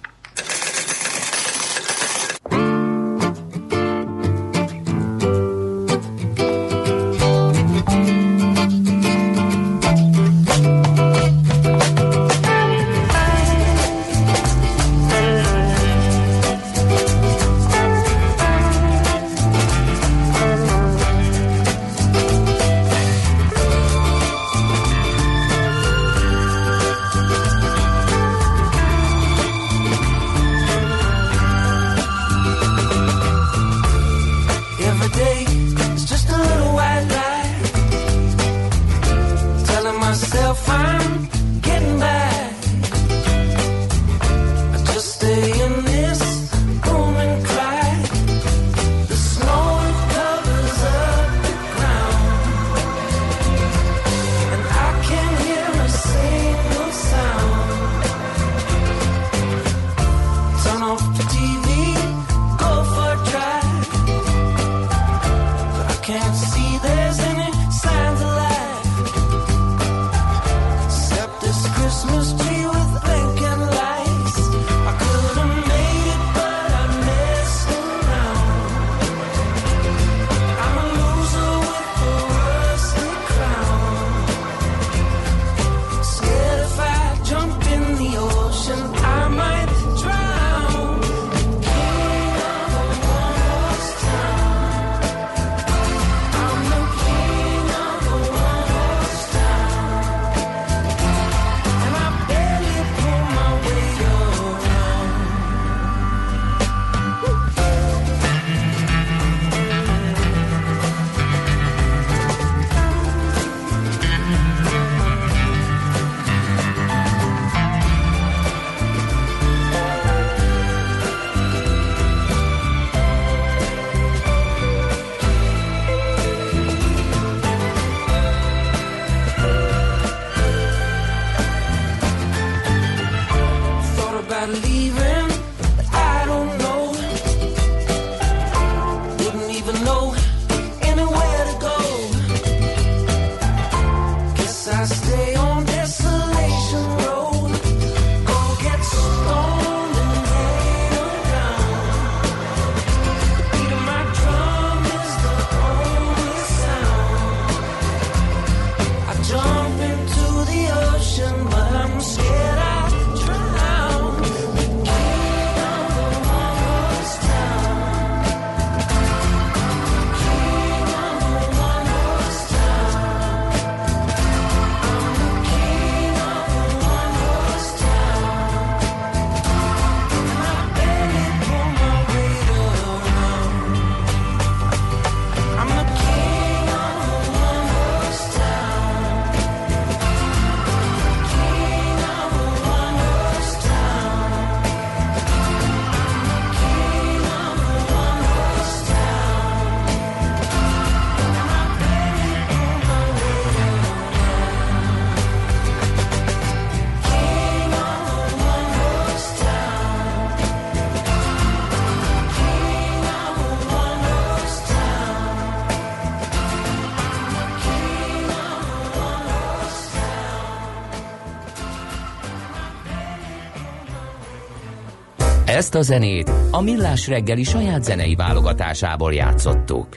[SPEAKER 1] Ezt a zenét a Millás reggeli saját zenei válogatásából játszottuk.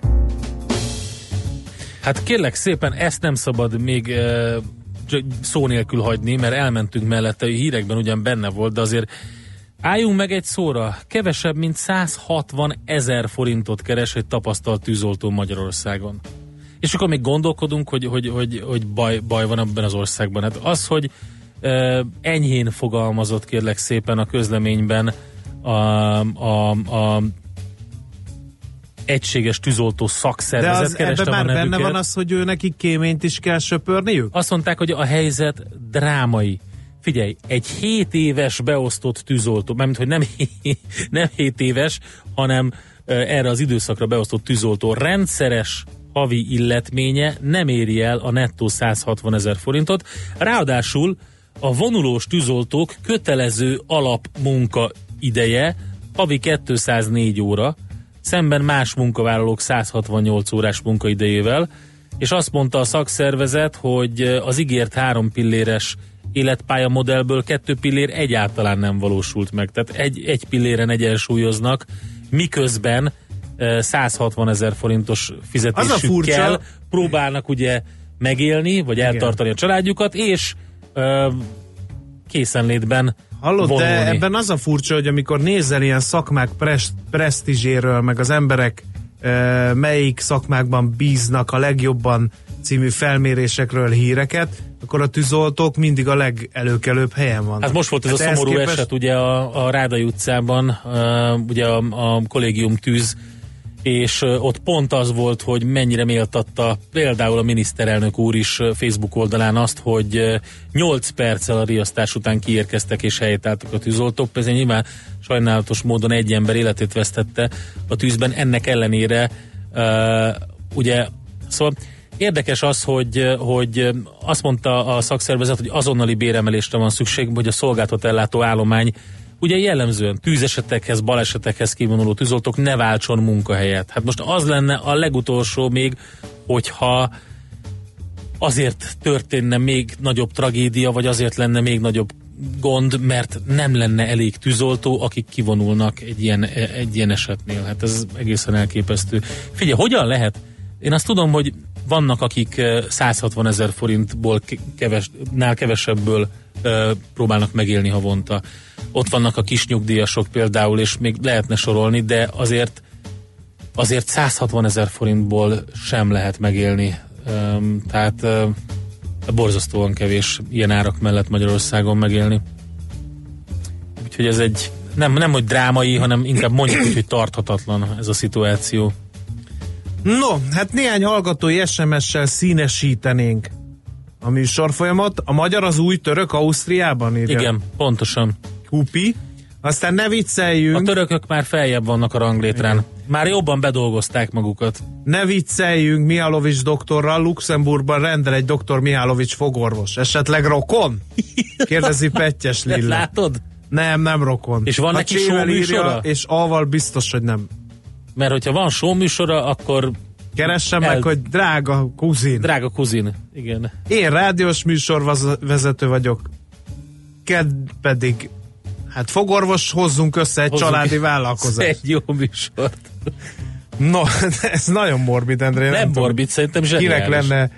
[SPEAKER 4] Hát kérlek szépen, ezt nem szabad még e, szó nélkül hagyni, mert elmentünk mellette, hírekben ugyan benne volt, de azért álljunk meg egy szóra. Kevesebb, mint 160 ezer forintot keres egy tapasztalt tűzoltó Magyarországon. És akkor még gondolkodunk, hogy, hogy, hogy, hogy baj, baj van ebben az országban. Hát az, hogy e, enyhén fogalmazott kérlek szépen a közleményben a, a, a egységes tűzoltó
[SPEAKER 3] De
[SPEAKER 4] szakszervezet
[SPEAKER 3] az, ebben
[SPEAKER 4] kerestem a
[SPEAKER 3] már benne van az, hogy ő nekik kéményt is kell söpörniük?
[SPEAKER 4] Azt mondták, hogy a helyzet drámai. Figyelj, egy 7 éves beosztott tűzoltó, mármint, hogy nem, nem 7 éves, hanem erre az időszakra beosztott tűzoltó rendszeres havi illetménye nem éri el a nettó 160 ezer forintot. Ráadásul a vonulós tűzoltók kötelező alapmunka ideje havi 204 óra, szemben más munkavállalók 168 órás munkaidejével, és azt mondta a szakszervezet, hogy az ígért három pilléres életpálya modellből kettő pillér egyáltalán nem valósult meg. Tehát egy, egy pilléren egyensúlyoznak, miközben eh, 160 ezer forintos fizetésükkel
[SPEAKER 3] furcsa-
[SPEAKER 4] próbálnak ugye megélni, vagy eltartani a családjukat, és ö, készenlétben
[SPEAKER 3] Hallod,
[SPEAKER 4] vonulni.
[SPEAKER 3] de ebben az a furcsa, hogy amikor nézel ilyen szakmák pres- presztízséről, meg az emberek e, melyik szakmákban bíznak a legjobban című felmérésekről híreket, akkor a tűzoltók mindig a legelőkelőbb helyen vannak.
[SPEAKER 4] Hát most volt ez a
[SPEAKER 3] ehhez
[SPEAKER 4] szomorú
[SPEAKER 3] képest-
[SPEAKER 4] eset ugye a, a Rádai utcában, uh, ugye a, a kollégium tűz, és ott pont az volt, hogy mennyire méltatta például a miniszterelnök úr is Facebook oldalán azt, hogy uh, 8 perccel a riasztás után kiérkeztek és helytálltak a tűzoltók. Ez nyilván sajnálatos módon egy ember életét vesztette a tűzben, ennek ellenére uh, ugye szóval Érdekes az, hogy, hogy azt mondta a szakszervezet, hogy azonnali béremelésre van szükség, hogy a szolgáltat ellátó állomány ugye jellemzően tűzesetekhez, balesetekhez kivonuló tűzoltók ne váltson munkahelyet. Hát most az lenne a legutolsó még, hogyha azért történne még nagyobb tragédia, vagy azért lenne még nagyobb gond, mert nem lenne elég tűzoltó, akik kivonulnak egy ilyen, egy ilyen esetnél. Hát ez egészen elképesztő. Figyelj, hogyan lehet? Én azt tudom, hogy vannak, akik eh, 160 ezer forintból ke- keves, nál kevesebből próbálnak megélni havonta. Ott vannak a kis nyugdíjasok például, és még lehetne sorolni, de azért azért 160 ezer forintból sem lehet megélni. Tehát borzasztóan kevés ilyen árak mellett Magyarországon megélni. Úgyhogy ez egy nem, nem hogy drámai, hanem inkább mondjuk úgy, hogy tarthatatlan ez a szituáció.
[SPEAKER 3] No, hát néhány hallgatói SMS-sel színesítenénk a műsorfolyamat. A magyar az új török Ausztriában írja.
[SPEAKER 4] Igen, pontosan.
[SPEAKER 3] Hupi. Aztán ne
[SPEAKER 4] A
[SPEAKER 3] vicceljünk,
[SPEAKER 4] törökök már feljebb vannak a ranglétrán. Már jobban bedolgozták magukat.
[SPEAKER 3] ne vicceljünk Mihálovics doktorral. Luxemburgban rendel egy doktor Mihálovics fogorvos. Esetleg rokon? (laughs) Kérdezi Pettyes Lilla.
[SPEAKER 4] Látod?
[SPEAKER 3] Nem, nem rokon.
[SPEAKER 4] És van
[SPEAKER 3] Ha
[SPEAKER 4] neki show
[SPEAKER 3] írja, És A-val biztos, hogy nem.
[SPEAKER 4] Mert hogyha van show műsora, akkor
[SPEAKER 3] Keressen
[SPEAKER 4] El-
[SPEAKER 3] meg, hogy drága kuzin.
[SPEAKER 4] drága kuzin. Igen.
[SPEAKER 3] Én rádiós műsorvezető vagyok. Ked pedig hát fogorvos, hozzunk össze egy
[SPEAKER 4] Hozzunk
[SPEAKER 3] családi vállalkozást.
[SPEAKER 4] Egy (laughs) jó műsort.
[SPEAKER 3] No, (laughs) ez nagyon morbid, André.
[SPEAKER 4] Nem
[SPEAKER 3] tudom,
[SPEAKER 4] morbid, szerintem
[SPEAKER 3] Kinek
[SPEAKER 4] zseniális.
[SPEAKER 3] lenne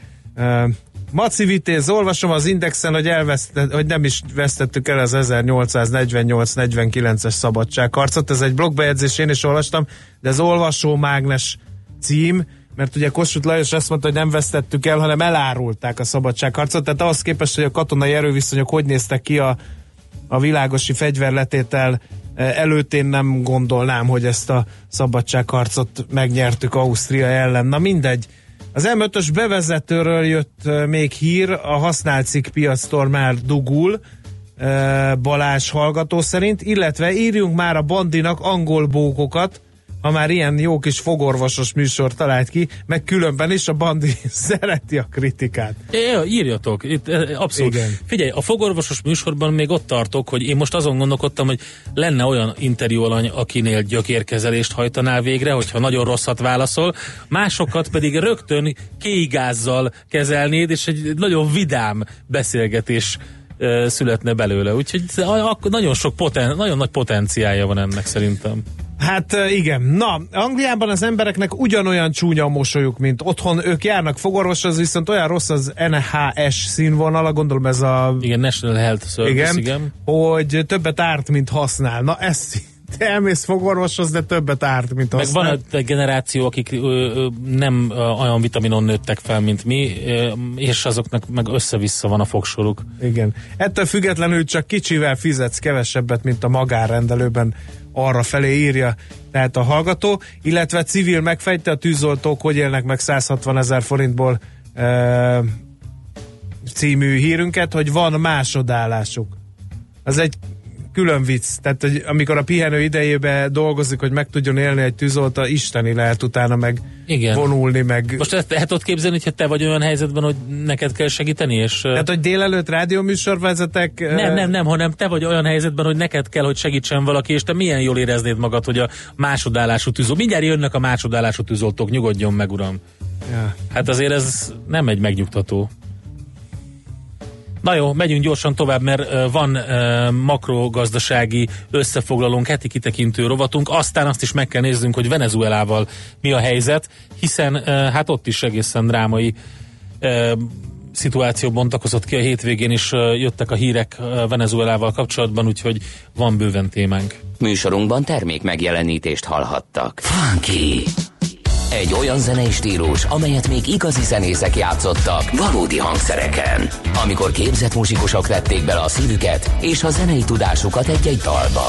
[SPEAKER 3] uh, Maci Vitéz, olvasom az Indexen, hogy, elvesztett, hogy nem is vesztettük el az 1848-49-es szabadságharcot. Ez egy blogbejegyzés, én is olvastam, de ez olvasó mágnes cím, mert ugye Kossuth Lajos azt mondta, hogy nem vesztettük el, hanem elárulták a szabadságharcot. Tehát ahhoz képest, hogy a katonai erőviszonyok hogy néztek ki a, a világosi fegyverletétel eh, előtt én nem gondolnám, hogy ezt a szabadságharcot megnyertük Ausztria ellen. Na mindegy. Az M5-ös bevezetőről jött eh, még hír, a használt cikk már dugul, eh, Balázs hallgató szerint, illetve írjunk már a bandinak angol bókokat, ha már ilyen jó kis fogorvosos műsor talált ki, meg különben is a bandi (laughs) szereti a kritikát.
[SPEAKER 4] Ja, írjatok, itt eh, abszolút.
[SPEAKER 3] Igen.
[SPEAKER 4] Figyelj, a fogorvosos műsorban még ott tartok, hogy én most azon gondolkodtam, hogy lenne olyan interjú alany, akinél gyökérkezelést hajtanál végre, hogyha nagyon rosszat válaszol, másokat pedig rögtön kéigázzal kezelnéd, és egy nagyon vidám beszélgetés ö, születne belőle. Úgyhogy nagyon sok poten, nagyon nagy potenciálja van ennek szerintem.
[SPEAKER 3] Hát igen. Na, Angliában az embereknek ugyanolyan csúnya a mosolyuk, mint otthon. Ők járnak fogorvoshoz, viszont olyan rossz az NHS színvonala, gondolom ez a...
[SPEAKER 4] Igen, National Health Service, igen. igen.
[SPEAKER 3] hogy többet árt, mint használ. Na, ez te (laughs) elmész fogorvoshoz, de többet árt, mint
[SPEAKER 4] Meg
[SPEAKER 3] használ.
[SPEAKER 4] van egy generáció, akik ö, ö, nem ö, olyan vitaminon nőttek fel, mint mi, ö, és azoknak meg össze-vissza van a fogsoruk.
[SPEAKER 3] Igen. Ettől függetlenül csak kicsivel fizetsz kevesebbet, mint a magárrendelőben arra felé írja tehát a hallgató, illetve civil megfejte a tűzoltók, hogy élnek meg 160 ezer forintból e, című hírünket, hogy van másodállásuk. Az egy külön vicc, tehát hogy amikor a pihenő idejében dolgozik, hogy meg tudjon élni egy tűzoltó, isteni lehet utána meg
[SPEAKER 4] Igen.
[SPEAKER 3] vonulni, meg
[SPEAKER 4] Most ezt el tudod képzelni, hogyha te vagy olyan helyzetben, hogy neked kell segíteni, és...
[SPEAKER 3] tehát, hogy délelőtt rádióműsor vezetek.
[SPEAKER 4] Nem, nem, nem, hanem te vagy olyan helyzetben, hogy neked kell, hogy segítsen valaki, és te milyen jól éreznéd magad, hogy a másodállású tűzoltó. Mindjárt jönnek a másodállású tűzoltók, nyugodjon meg, uram.
[SPEAKER 3] Ja.
[SPEAKER 4] Hát azért ez nem egy megnyugtató. Na jó, megyünk gyorsan tovább, mert van makrogazdasági összefoglalónk, heti kitekintő rovatunk, aztán azt is meg kell néznünk, hogy Venezuelával mi a helyzet, hiszen hát ott is egészen drámai szituáció bontakozott ki a hétvégén, is jöttek a hírek Venezuelával kapcsolatban, úgyhogy van bőven témánk.
[SPEAKER 1] Műsorunkban termék megjelenítést hallhattak. Funky! Egy olyan zenei stílus, amelyet még igazi zenészek játszottak valódi hangszereken. Amikor képzett muzsikusok vették bele a szívüket és a zenei tudásukat egy-egy dalba.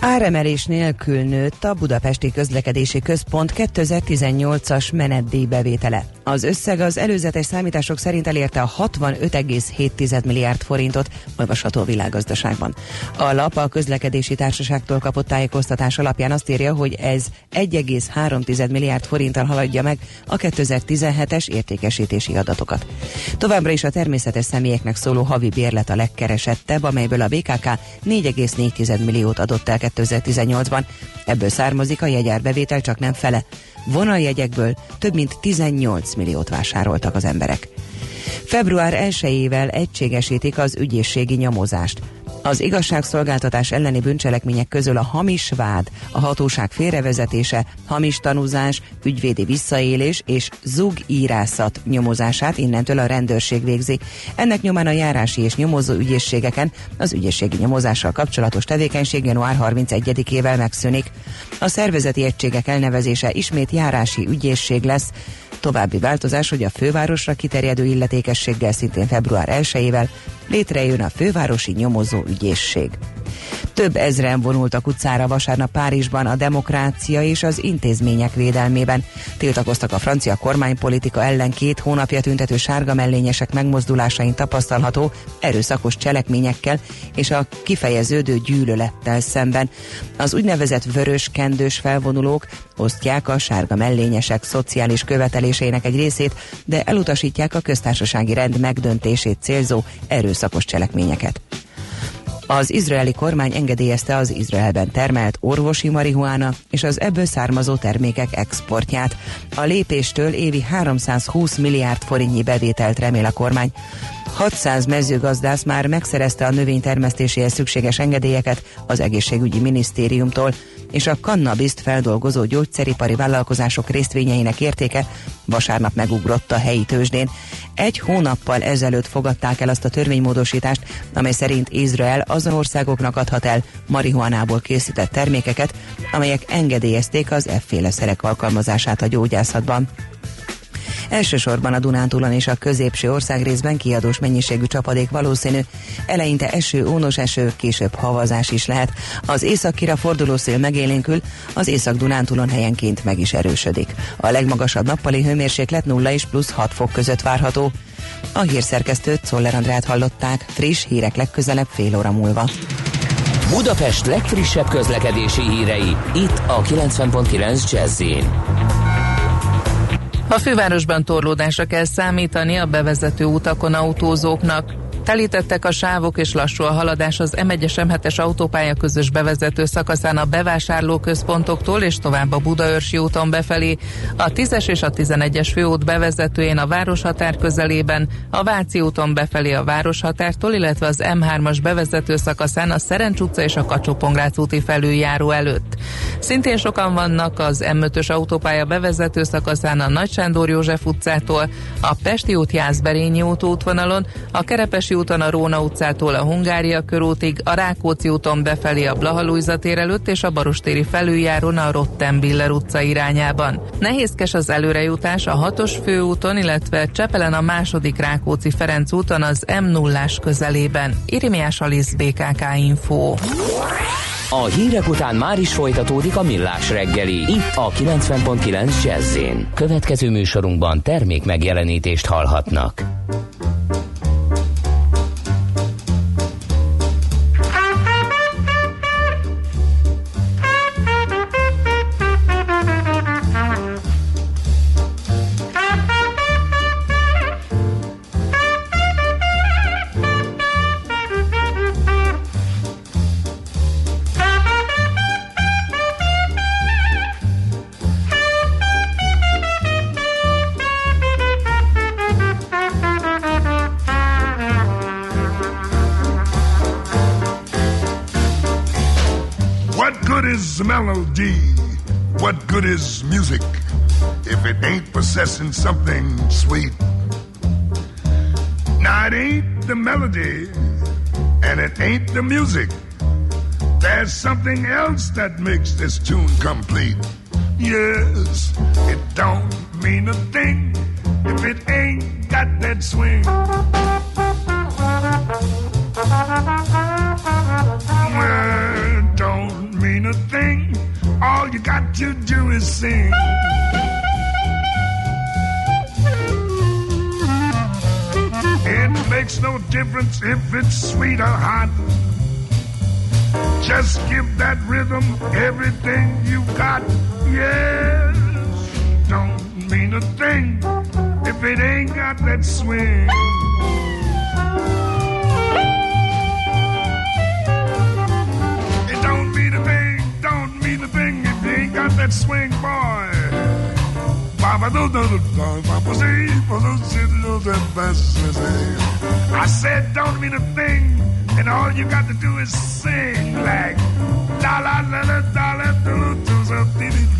[SPEAKER 5] Áremelés nélkül nőtt a Budapesti Közlekedési Központ 2018-as menetdíj bevétele. Az összeg az előzetes számítások szerint elérte a 65,7 milliárd forintot, olvasható a világgazdaságban. A lap a közlekedési társaságtól kapott tájékoztatás alapján azt írja, hogy ez 1,3 milliárd forinttal haladja meg a 2017-es értékesítési adatokat. Továbbra is a természetes személyeknek szóló havi bérlet a legkeresettebb, amelyből a BKK 4,4 milliót adott el 2018-ban. Ebből származik a jegyárbevétel csak nem fele. Vonaljegyekből több mint 18 milliót vásároltak az emberek. Február 1-ével egységesítik az ügyészségi nyomozást. Az igazságszolgáltatás elleni bűncselekmények közül a hamis vád, a hatóság félrevezetése, hamis tanúzás, ügyvédi visszaélés és zugírászat nyomozását innentől a rendőrség végzi. Ennek nyomán a járási és nyomozó ügyészségeken az ügyészségi nyomozással kapcsolatos tevékenység január 31-ével megszűnik. A szervezeti egységek elnevezése ismét járási ügyészség lesz, További változás, hogy a fővárosra kiterjedő illetékességgel szintén február 1-ével létrejön a fővárosi nyomozó ügyészség. Több ezren vonultak utcára vasárnap Párizsban a demokrácia és az intézmények védelmében. Tiltakoztak a francia kormánypolitika ellen két hónapja tüntető sárga mellényesek megmozdulásain tapasztalható erőszakos cselekményekkel és a kifejeződő gyűlölettel szemben. Az úgynevezett vörös kendős felvonulók osztják a sárga mellényesek szociális követeléseinek egy részét, de elutasítják a köztársasági rend megdöntését célzó erőszakos cselekményeket. Az izraeli kormány engedélyezte az Izraelben termelt orvosi marihuána és az ebből származó termékek exportját. A lépéstől évi 320 milliárd forintnyi bevételt remél a kormány. 600 mezőgazdász már megszerezte a növénytermesztéséhez szükséges engedélyeket az egészségügyi minisztériumtól, és a kannabiszt feldolgozó gyógyszeripari vállalkozások részvényeinek értéke vasárnap megugrott a helyi tőzsdén. Egy hónappal ezelőtt fogadták el azt a törvénymódosítást, amely szerint Izrael azon országoknak adhat el marihuánából készített termékeket, amelyek engedélyezték az efféle szerek alkalmazását a gyógyászatban. Elsősorban a Dunántúlon és a középső országrészben kiadós mennyiségű csapadék valószínű. Eleinte eső, ónos eső, később havazás is lehet. Az északira forduló szél megélénkül, az észak-Dunántúlon helyenként meg is erősödik. A legmagasabb nappali hőmérséklet 0 és plusz 6 fok között várható. A hírszerkesztőt Szoller Andrát hallották, friss hírek legközelebb fél óra múlva.
[SPEAKER 1] Budapest legfrissebb közlekedési hírei, itt a 90.9 jazz
[SPEAKER 8] A fővárosban torlódásra kell számítani a bevezető utakon autózóknak. Telítettek a sávok és lassú a haladás az M1-es M7-es autópálya közös bevezető szakaszán a bevásárlóközpontoktól és tovább a Budaörsi úton befelé, a 10-es és a 11-es főút bevezetőjén a városhatár közelében, a Váci úton befelé a városhatártól, illetve az M3-as bevezető szakaszán a Szerencs utca és a kacsó úti felüljáró előtt. Szintén sokan vannak az M5-ös autópálya bevezető szakaszán a Nagy Sándor József utcától, a Pesti út Jászberényi út útvonalon, a Kerepesi úton a Róna utcától a Hungária körútig, a Rákóczi úton befelé a Blaha tér előtt és a Barostéri felüljárón a Rottenbiller utca irányában. Nehézkes az előrejutás a hatos főúton, illetve Csepelen a második Rákóczi Ferenc úton az m 0 közelében. Irimiás Alisz BKK Info.
[SPEAKER 1] A hírek után már is folytatódik a millás reggeli, itt a 90.9 jazz Következő műsorunkban termék megjelenítést hallhatnak.
[SPEAKER 9] Melody? What good is music if it ain't possessing something sweet? Now it ain't the melody and it ain't the music. There's something else that makes this tune complete. Yes, it don't mean a thing if it ain't got that swing. All you got to do is sing. It makes no difference if it's sweet or hot. Just give that rhythm everything you've got. Yes, don't mean a thing if it ain't got that swing. Got that swing, boy. I said, don't mean a thing, and all you got to do is sing like la la la la la la do do do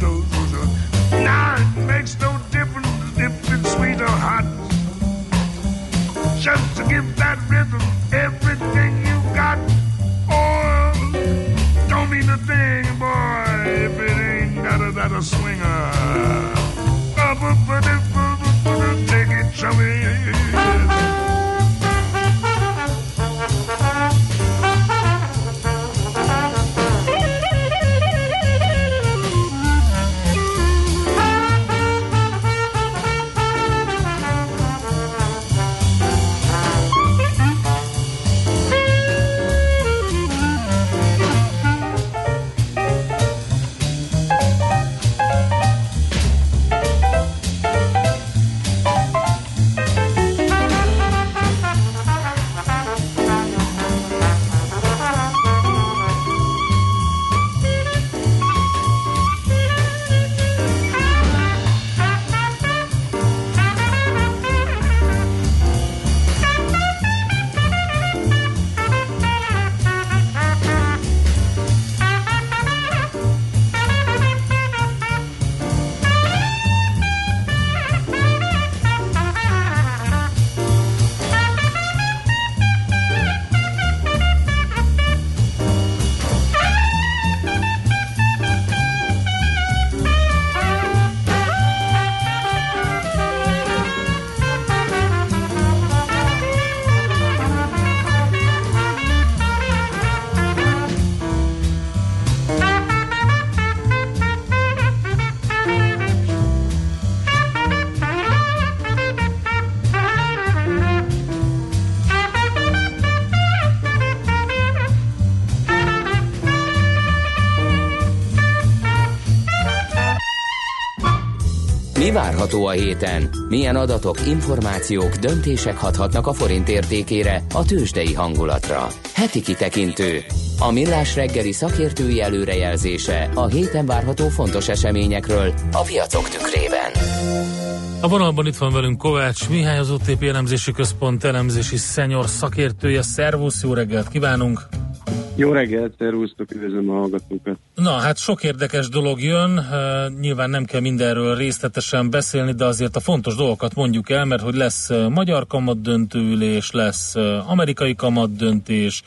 [SPEAKER 9] do
[SPEAKER 1] várható a héten? Milyen adatok, információk, döntések hathatnak a forint értékére, a tőzsdei hangulatra? Heti kitekintő. A millás reggeli szakértői előrejelzése a héten várható fontos eseményekről a piacok tükrében.
[SPEAKER 4] A vonalban itt van velünk Kovács Mihály, az OTP elemzési központ elemzési szenyor szakértője. Szervusz, jó reggelt kívánunk!
[SPEAKER 10] Jó reggelt, szervusztok, üdvözlöm a hallgatókat.
[SPEAKER 4] Na, hát sok érdekes dolog jön, uh, nyilván nem kell mindenről részletesen beszélni, de azért a fontos dolgokat mondjuk el, mert hogy lesz uh, magyar kamat döntőülés, lesz uh, amerikai kamat döntés,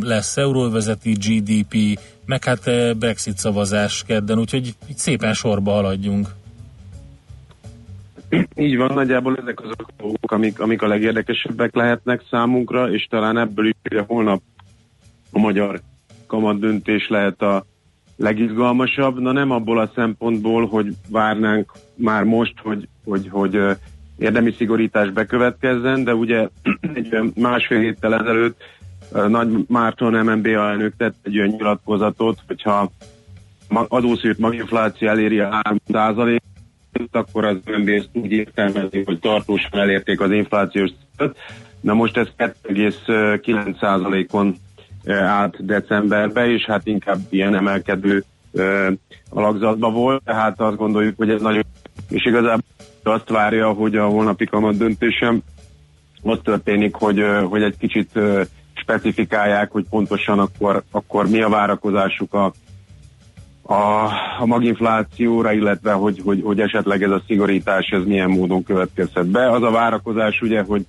[SPEAKER 4] lesz euróvezeti GDP, meg hát Brexit szavazás kedden, úgyhogy így szépen sorba haladjunk.
[SPEAKER 10] Így van, nagyjából ezek azok a dolgok, amik, amik a legérdekesebbek lehetnek számunkra, és talán ebből is ugye holnap a magyar kamat döntés lehet a legizgalmasabb, na nem abból a szempontból, hogy várnánk már most, hogy, hogy, hogy érdemi szigorítás bekövetkezzen, de ugye (clears throat) egy másfél héttel ezelőtt Nagy Márton MNB elnök tett egy olyan nyilatkozatot, hogyha adószűrt maginfláció eléri a 3 akkor az MNB ezt úgy értelmezi, hogy tartósan elérték az inflációs szintet. Na most ez 2,9%-on állt decemberbe, és hát inkább ilyen emelkedő ö, alakzatban volt, tehát azt gondoljuk, hogy ez nagyon, és igazából azt várja, hogy a holnapi kamat döntésem ott történik, hogy, ö, hogy egy kicsit specifikálják, hogy pontosan akkor, akkor mi a várakozásuk a, a, a maginflációra, illetve hogy, hogy, hogy esetleg ez a szigorítás ez milyen módon következhet be. Az a várakozás ugye, hogy,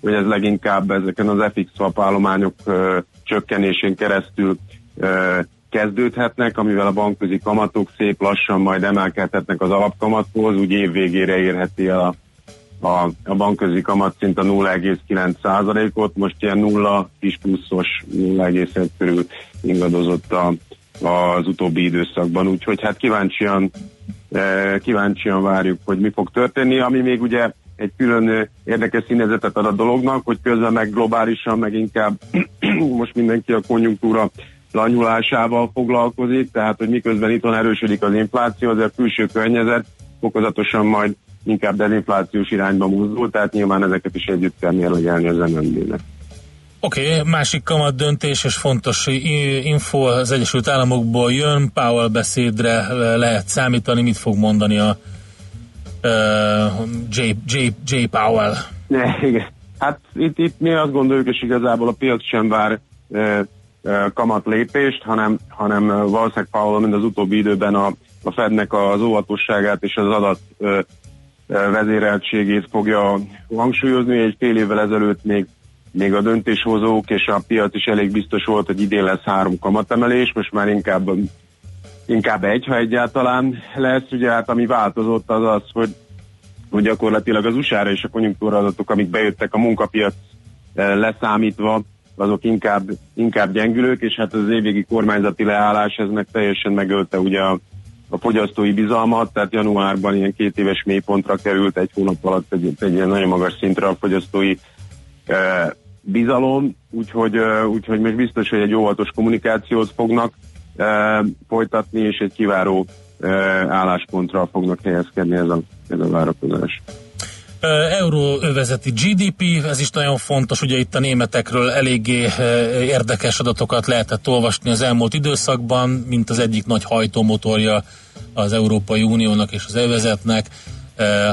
[SPEAKER 10] hogy ez leginkább ezeken az FX swap állományok ö, csökkenésén keresztül ö, kezdődhetnek, amivel a bankközi kamatok szép lassan majd emelkedhetnek az alapkamathoz, úgy év végére érheti a, a, a bankközi kamatszint a 0,9%-ot, most ilyen 0 kis pluszos 0,1 körül ingadozott a, az utóbbi időszakban, úgyhogy hát kíváncsian, kíváncsian várjuk, hogy mi fog történni, ami még ugye egy külön érdekes színezetet ad a dolognak, hogy közben meg globálisan, meg inkább (clears throat) most mindenki a konjunktúra lanyulásával foglalkozik, tehát hogy miközben itthon erősödik az infláció, azért a külső környezet fokozatosan majd inkább dezinflációs irányba mozdul, tehát nyilván ezeket is együtt kell mérlegelni az MNB-nek.
[SPEAKER 4] Oké, okay, másik kamat döntés és fontos info az Egyesült Államokból jön, Powell beszédre le- lehet számítani, mit fog mondani a J, J, J. Powell.
[SPEAKER 10] Igen. Hát itt, itt mi azt gondoljuk, és igazából a piac sem vár e, e, kamat lépést, hanem, hanem valószínűleg Powell, mint az utóbbi időben a, a Fednek az óvatosságát és az adat e, vezéreltségét fogja hangsúlyozni. Egy fél évvel ezelőtt még még a döntéshozók és a piac is elég biztos volt, hogy idén lesz három kamatemelés, most már inkább, inkább egy, ha egyáltalán lesz. Ugye hát ami változott az az, hogy, hogy gyakorlatilag az USA-ra és a konjunktúra adatok, amik bejöttek a munkapiac eh, leszámítva, azok inkább, inkább gyengülők, és hát az évvégi kormányzati leállás ez meg teljesen megölte ugye a, a fogyasztói bizalmat, tehát januárban ilyen két éves mélypontra került egy hónap alatt egy, egy ilyen nagyon magas szintre a fogyasztói eh, bizalom, úgyhogy, eh, úgyhogy most biztos, hogy egy óvatos kommunikációt fognak folytatni, és egy kiváró álláspontra fognak helyezkedni ez a, ez a várakozás.
[SPEAKER 4] Euróövezeti GDP, ez is nagyon fontos, ugye itt a németekről eléggé érdekes adatokat lehetett olvasni az elmúlt időszakban, mint az egyik nagy hajtómotorja az Európai Uniónak és az övezetnek,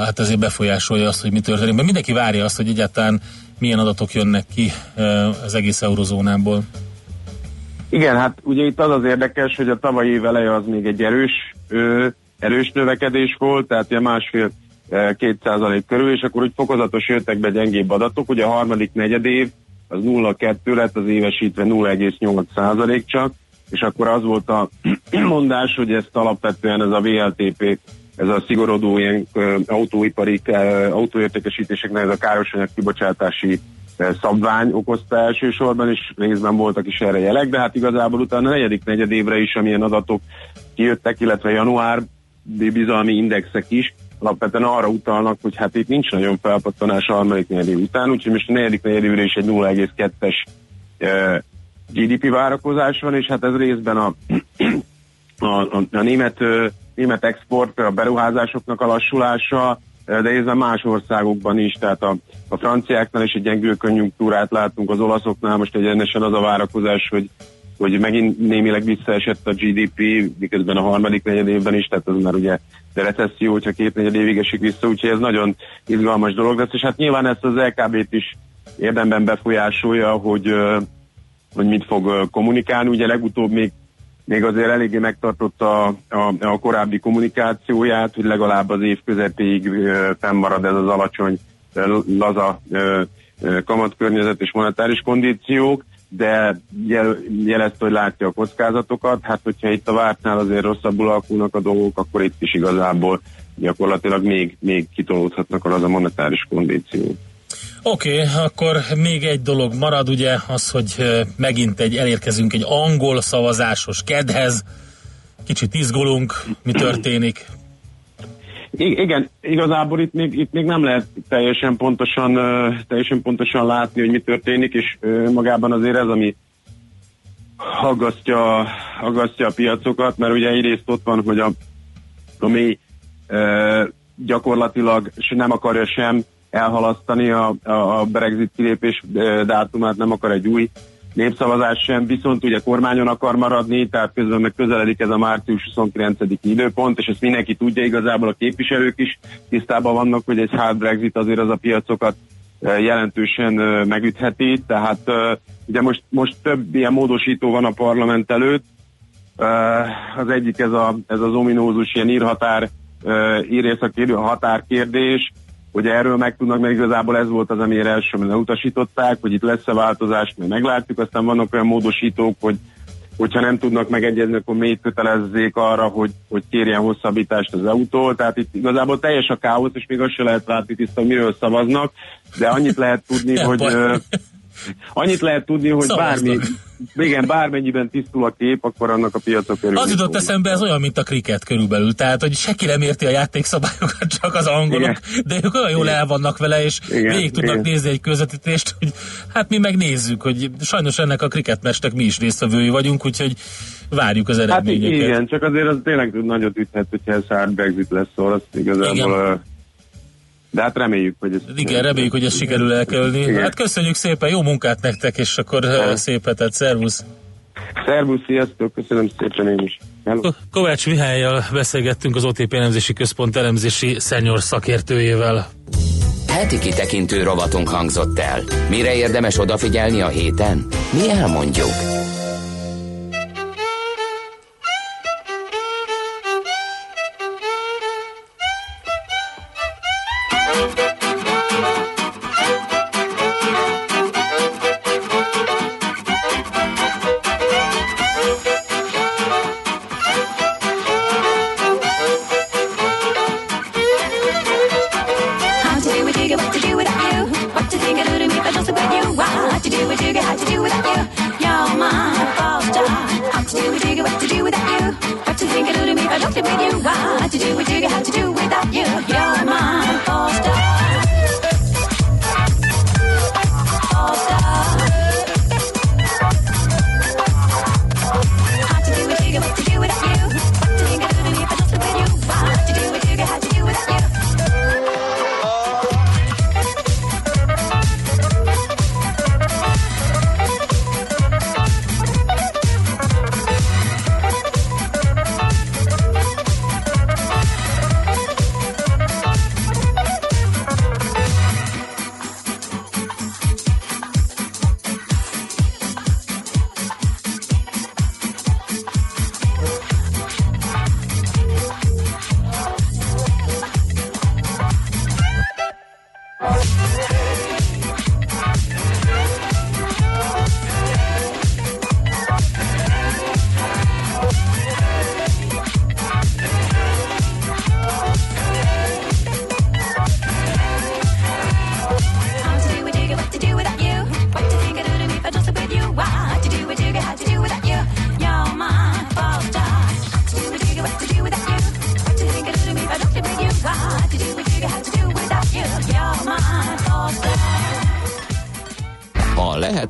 [SPEAKER 4] hát ezért befolyásolja azt, hogy mi történik. Mert mindenki várja azt, hogy egyáltalán milyen adatok jönnek ki az egész eurozónából.
[SPEAKER 10] Igen, hát ugye itt az az érdekes, hogy a tavalyi év eleje az még egy erős, ö, erős növekedés volt, tehát ilyen másfél két százalék körül, és akkor úgy fokozatos jöttek be gyengébb adatok. Ugye a harmadik negyed év az 0,2 lett, az évesítve 0,8 százalék csak, és akkor az volt a (clears throat) mondás, hogy ezt alapvetően ez a VLTP, ez a szigorodó ilyen autóipari autóértékesítéseknek ez a károsanyag kibocsátási szabvány okozta elsősorban, és részben voltak is erre jelek, de hát igazából utána a negyedik negyed évre is, amilyen adatok kijöttek, illetve január bizalmi indexek is, alapvetően arra utalnak, hogy hát itt nincs nagyon felpattanás a harmadik negyed év után, úgyhogy most a negyedik negyed évre is egy 0,2-es uh, GDP várakozás van, és hát ez részben a, a, a, a német német export, a beruházásoknak a lassulása, de részben más országokban is, tehát a, a franciáknál is egy gyengülő konjunktúrát látunk, az olaszoknál most egyenesen az a várakozás, hogy hogy megint némileg visszaesett a GDP, miközben a harmadik negyed évben is, tehát az már ugye de recesszió, hogyha két negyed évig esik vissza, úgyhogy ez nagyon izgalmas dolog lesz, és hát nyilván ezt az LKB-t is érdemben befolyásolja, hogy, hogy mit fog kommunikálni. Ugye legutóbb még még azért eléggé megtartotta a, a, a korábbi kommunikációját, hogy legalább az év közepéig fennmarad ez az alacsony, laza kamatkörnyezet és monetáris kondíciók, de jel, jelezte, hogy látja a kockázatokat. Hát, hogyha itt a vártnál azért rosszabbul alakulnak a dolgok, akkor itt is igazából gyakorlatilag még, még kitolódhatnak az a monetáris kondíciók.
[SPEAKER 4] Oké, okay, akkor még egy dolog marad, ugye az, hogy megint egy elérkezünk egy angol szavazásos kedhez. Kicsit izgulunk, mi történik.
[SPEAKER 10] Igen, igazából itt még, itt még nem lehet teljesen pontosan, teljesen pontosan látni, hogy mi történik, és magában azért ez, ami aggasztja, aggasztja a piacokat, mert ugye egyrészt ott van, hogy a, a mély gyakorlatilag nem akarja sem elhalasztani a, a, Brexit kilépés dátumát, nem akar egy új népszavazás sem, viszont ugye kormányon akar maradni, tehát közben meg közeledik ez a március 29. időpont, és ezt mindenki tudja, igazából a képviselők is tisztában vannak, hogy egy hard Brexit azért az a piacokat eh, jelentősen eh, megütheti, tehát eh, ugye most, most több ilyen módosító van a parlament előtt, az egyik ez, a, ez az ominózus ilyen írhatár, írészakérdő határkérdés, hogy erről megtudnak, mert igazából ez volt az, amire elsőben utasították, hogy itt lesz-e változás, mert meglátjuk, aztán vannak olyan módosítók, hogy hogyha nem tudnak megegyezni, akkor még kötelezzék arra, hogy, hogy kérjen hosszabbítást az EU-tól. Tehát itt igazából teljes a káosz, és még azt se lehet látni tiszta, miről szavaznak, de annyit lehet tudni, (laughs) hogy annyit lehet tudni, hogy bármi, igen, bármennyiben tisztul a kép, akkor annak a piacok körül.
[SPEAKER 4] Az jutott eszembe, ez olyan, mint a kriket körülbelül, tehát, hogy senki nem érti a játékszabályokat, csak az angolok, igen. de ők olyan jól igen. el vannak vele, és igen. végig tudnak igen. nézni egy közvetítést, hogy hát mi megnézzük, hogy sajnos ennek a kriketmestek mi is résztvevői vagyunk, úgyhogy várjuk az eredményeket.
[SPEAKER 10] Hát igen, csak azért az tényleg nagyot üthet, hogyha ez hard Brexit lesz, szóval azt igazából igen. De hát reméljük, hogy ez...
[SPEAKER 4] Igen, reméljük, hogy ez sikerül elkerülni. Igen. Hát köszönjük szépen, jó munkát nektek, és akkor ja. szép hetet, szervusz!
[SPEAKER 10] Szervusz, sziasztok, köszönöm szépen én is. Hello.
[SPEAKER 4] Kovács Mihályjal beszélgettünk az OTP elemzési központ elemzési szenyor szakértőjével.
[SPEAKER 1] Heti kitekintő rovatunk hangzott el. Mire érdemes odafigyelni a héten? Mi elmondjuk.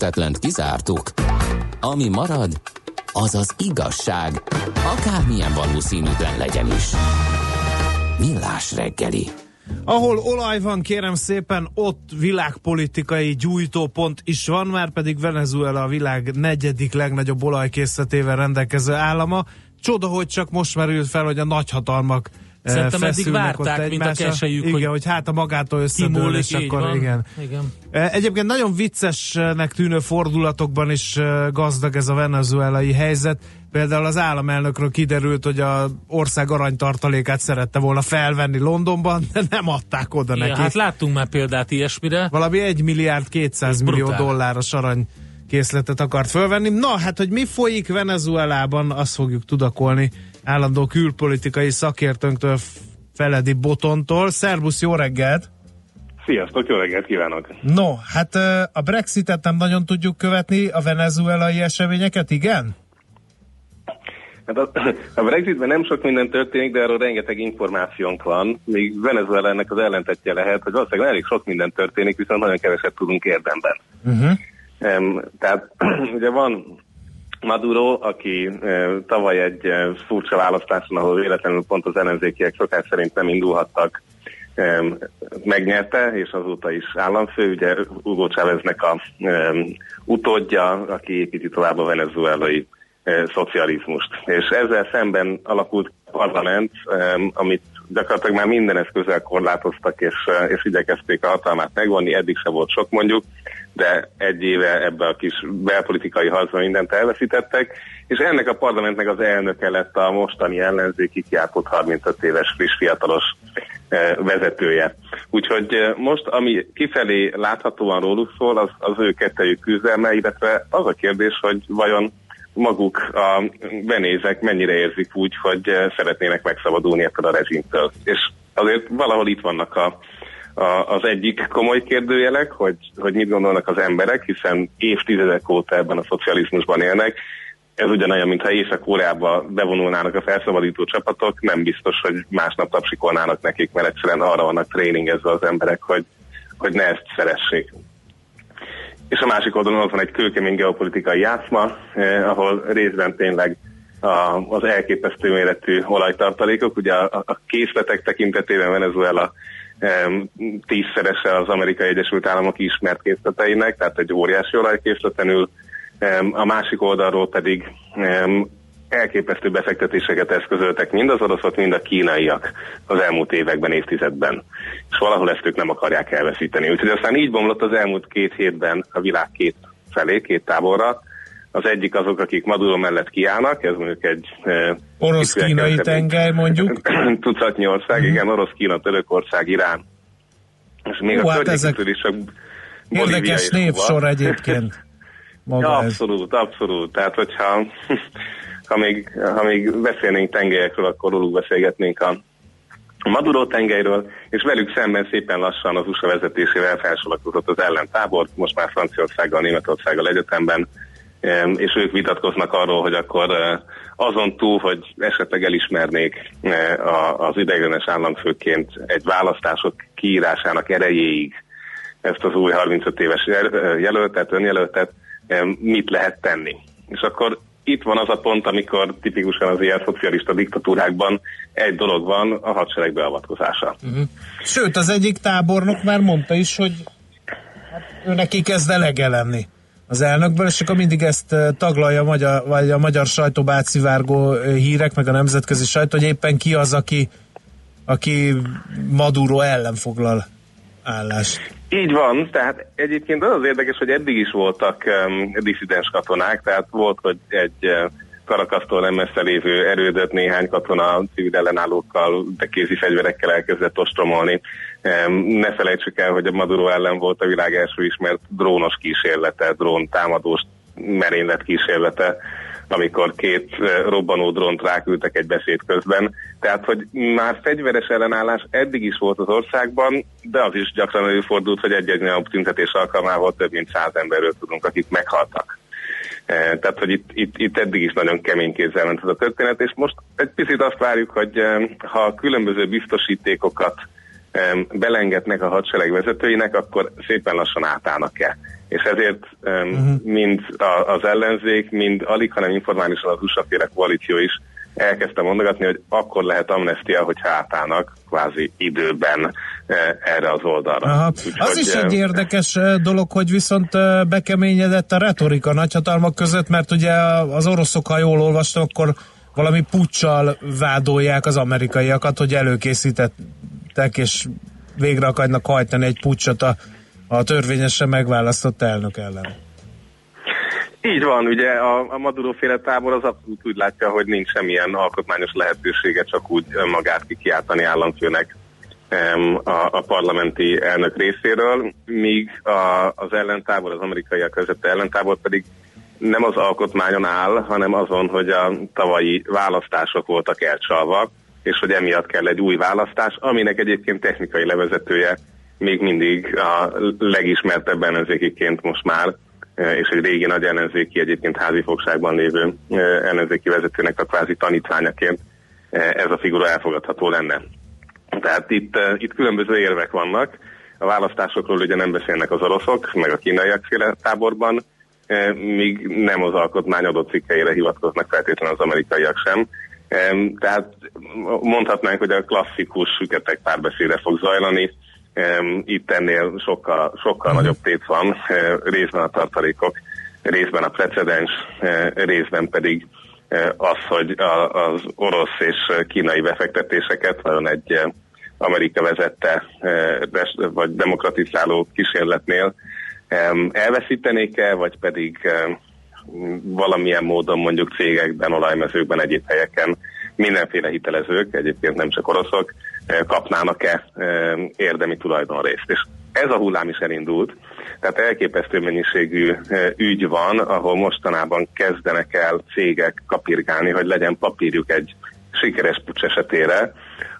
[SPEAKER 1] Lehetetlent kizártuk. Ami marad, azaz igazság, akármilyen valószínűtlen legyen is. Millás reggeli.
[SPEAKER 3] Ahol olaj van, kérem szépen, ott világpolitikai gyújtópont is van, már pedig Venezuela a világ negyedik legnagyobb olajkészletével rendelkező állama. Csoda, hogy csak most merült fel, hogy a nagyhatalmak
[SPEAKER 4] Szerintem eddig várták, mint a keselyük,
[SPEAKER 3] Igen,
[SPEAKER 4] hogy
[SPEAKER 3] hogy hát a magától összedől, és akkor
[SPEAKER 4] van.
[SPEAKER 3] igen.
[SPEAKER 4] Igen.
[SPEAKER 3] Egyébként nagyon viccesnek tűnő fordulatokban is gazdag ez a venezuelai helyzet. Például az államelnökről kiderült, hogy a ország aranytartalékát szerette volna felvenni Londonban, de nem adták oda
[SPEAKER 4] Ja,
[SPEAKER 3] neki.
[SPEAKER 4] hát láttunk már példát ilyesmire.
[SPEAKER 3] Valami 1 milliárd 200 millió dolláros arany készletet akart fölvenni. Na, hát, hogy mi folyik Venezuelában, azt fogjuk tudakolni állandó külpolitikai szakértőnktől, Feledi Botontól. Szerbusz, jó reggelt!
[SPEAKER 11] Sziasztok, jó reggelt kívánok!
[SPEAKER 3] No, hát a Brexitet nem nagyon tudjuk követni, a venezuelai eseményeket, igen?
[SPEAKER 11] Hát a, a Brexitben nem sok minden történik, de erről rengeteg információnk van, míg Venezuela ennek az ellentetje lehet, hogy valószínűleg elég sok minden történik, viszont nagyon keveset tudunk érdemben.
[SPEAKER 3] Uh-huh.
[SPEAKER 11] Um, tehát (clears throat) ugye van Maduro, aki tavaly egy furcsa választáson, ahol véletlenül pont az ellenzékiek szokás szerint nem indulhattak, megnyerte, és azóta is államfő, ugye Hugo Cháveznek a utódja, aki építi tovább a venezuelai szocializmust. És ezzel szemben alakult parlament, amit gyakorlatilag már minden eszközzel korlátoztak, és, és igyekezték a hatalmát megvonni, eddig se volt sok mondjuk, de egy éve ebbe a kis belpolitikai harcban mindent elveszítettek, és ennek a parlamentnek az elnöke lett a mostani ellenzéki kiápott 35 éves friss fiatalos eh, vezetője. Úgyhogy eh, most, ami kifelé láthatóan róluk szól, az, az ő kettejük küzdelme, illetve az a kérdés, hogy vajon maguk a benézek mennyire érzik úgy, hogy eh, szeretnének megszabadulni ettől a rezsimtől. És azért valahol itt vannak a, a, az egyik komoly kérdőjelek, hogy, hogy mit gondolnak az emberek, hiszen évtizedek óta ebben a szocializmusban élnek. Ez ugyanolyan, mintha Észak-Koreába bevonulnának a felszabadító csapatok, nem biztos, hogy másnap tapsikolnának nekik, mert egyszerűen arra vannak tréningezve az emberek, hogy, hogy ne ezt szeressék. És a másik oldalon ott van egy kőkemény geopolitikai játszma, eh, ahol részben tényleg a, az elképesztő méretű olajtartalékok, ugye a, a készletek tekintetében Venezuela tízszerese az Amerikai Egyesült Államok ismert készleteinek, tehát egy óriási olajkészleten ül, a másik oldalról pedig elképesztő befektetéseket eszközöltek mind az oroszok, mind a kínaiak az elmúlt években, évtizedben. És valahol ezt ők nem akarják elveszíteni. Úgyhogy aztán így bomlott az elmúlt két hétben a világ két felé, két táborra. Az egyik azok, akik Maduro mellett kiállnak, ez mondjuk egy... eh,
[SPEAKER 3] Orosz-kínai tengely, mondjuk. (coughs)
[SPEAKER 11] tucatnyi ország,
[SPEAKER 3] Mhm.
[SPEAKER 11] igen, orosz, Kína, Törökország, Irán. És még
[SPEAKER 3] Hú,
[SPEAKER 11] a
[SPEAKER 3] hát
[SPEAKER 11] környékről is csak Bolívia
[SPEAKER 3] Érdekes
[SPEAKER 11] és
[SPEAKER 3] névsor egyébként. (laughs) Maga
[SPEAKER 11] Ja,
[SPEAKER 3] ez.
[SPEAKER 11] abszolút, abszolút. Tehát, hogyha (laughs) ha még, ha még beszélnénk tengelyekről, akkor róluk beszélgetnénk a Maduro tengelyről, és velük szemben szépen lassan az USA vezetésével felsorokozott az ellentábor, most már Franciaországgal, Németországgal egyetemben, em, és ők vitatkoznak arról, hogy akkor eh, azon túl, hogy esetleg elismernék eh, az ideiglenes államfőként egy választások kiírásának erejéig ezt az új 35 éves jel- jelöltet, önjelöltet, mit lehet tenni. És akkor itt van az a pont, amikor tipikusan az ilyen szocialista diktatúrákban egy dolog van, a hadsereg beavatkozása.
[SPEAKER 3] Uh-huh. Sőt, az egyik tábornok már mondta is, hogy hát ő neki kezd elege lenni az elnökből, és akkor mindig ezt eh, taglalja a magyar, vagy a magyar sajtóba átszivárgó eh, hírek, meg a nemzetközi sajtó, hogy éppen ki az, aki, aki Maduro ellen foglal állást.
[SPEAKER 11] Így van, tehát egyébként az az érdekes, hogy eddig is voltak um, diszidens katonák, tehát volt, hogy egy uh, karakasztól nem messze lévő erődöt néhány katona civil ellenállókkal, de kézi fegyverekkel elkezdett ostromolni. Ne felejtsük el, hogy a Maduro ellen volt a világ első ismert drónos kísérlete, drón támadós merénylet kísérlete, amikor két eh, robbanó drónt ráküldtek egy beszéd közben. Tehát, hogy már fegyveres ellenállás eddig is volt az országban, de az is gyakran előfordult, hogy egy-egy olyan tüntetés alkalmával több mint száz emberről tudunk, akik meghaltak. Eh, Tehát, hogy itt, itt, itt eddig is nagyon kemény kézzel ment ez a történet, és most egy picit azt várjuk, hogy eh, ha különböző biztosítékokat belengetnek a hadsereg vezetőinek, akkor szépen lassan átállnak-e. És ezért uh-huh. mind az ellenzék, mind alig, hanem informálisan az USA féle koalíció is elkezdte mondogatni, hogy akkor lehet amnestia, hogyha átállnak kvázi időben eh, erre az oldalra.
[SPEAKER 3] Aha.
[SPEAKER 11] Úgyhogy,
[SPEAKER 3] Az is egy érdekes eh, dolog, hogy viszont eh, bekeményedett a retorika nagyhatalmak között, mert ugye az oroszok, ha jól olvastam, akkor valami puccsal vádolják az amerikaiakat, hogy előkészítettek és végre akarnak hajtani egy pucsot a, a törvényesen megválasztott elnök ellen.
[SPEAKER 11] Így van, ugye a, a Maduro féle tábor az abszolút úgy látja, hogy nincs semmilyen alkotmányos lehetősége csak úgy magát kikiáltani államfőnek a, a parlamenti elnök részéről, míg a, az ellentábor, az amerikaiak között ellentábor pedig nem az alkotmányon áll, hanem azon, hogy a tavalyi választások voltak elcsalva, és hogy emiatt kell egy új választás, aminek egyébként technikai levezetője még mindig a legismertebb ellenzékiként most már, eh, és egy régi nagy ellenzéki, egyébként házi fogságban lévő eh, ellenzéki vezetőnek a kvázi tanítványaként eh, ez a figura elfogadható lenne. Tehát itt, itt különböző érvek vannak. A választásokról ugye nem beszélnek az oroszok, meg a kínaiak féle táborban, míg nem az alkotmány adott cikkeire hivatkoznak feltétlenül az amerikaiak sem. Tehát mondhatnánk, hogy a klasszikus süketek párbeszéde fog zajlani. Itt ennél sokkal, sokkal nagyobb tét van, eh, részben a tartalékok, részben a precedens, eh, részben pedig eh, az, hogy az orosz és kínai befektetéseket vajon egy Amerika vezette vagy demokratizáló kísérletnél elveszítenék-e, vagy pedig valamilyen módon mondjuk cégekben, olajmezőkben, egyéb helyeken mindenféle hitelezők, egyébként nem csak oroszok, eh, kapnának-e eh, érdemi tulajdonrészt. És ez a hullám is elindult, tehát elképesztő mennyiségű eh, ügy van, ahol mostanában kezdenek el cégek kapirgálni, hogy legyen papírjuk egy sikeres pucs esetére,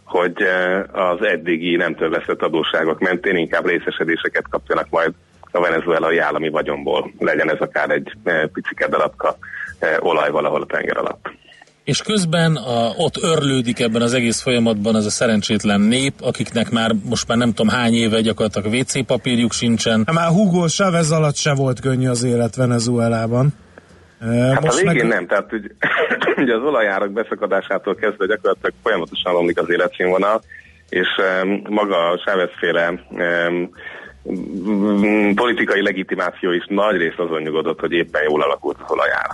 [SPEAKER 11] hogy az eddigi nem törlesztett adósságok mentén inkább részesedéseket kapjanak majd a venezuelai állami vagyomból. Legyen ez akár egy eh, picike darabka eh, olaj valahol a tenger alatt.
[SPEAKER 4] És közben a, ott örlődik ebben az egész folyamatban az a szerencsétlen nép, akiknek már most már nem tudom hány éve gyakorlatilag WC papírjuk sincsen.
[SPEAKER 3] Hát Már Hugo Chavez alatt se volt könnyű az élet Venezuelában. Eh,
[SPEAKER 11] Hát a végén nem, tehát ugye, (clears throat) ugye az olajárak beszakadásától kezdve gyakorlatilag folyamatosan romlik az életszínvonal, és um, maga a Chávez féle um, politikai legitimáció is nagy részt azon nyugodott, hogy éppen jól alakult az olajár.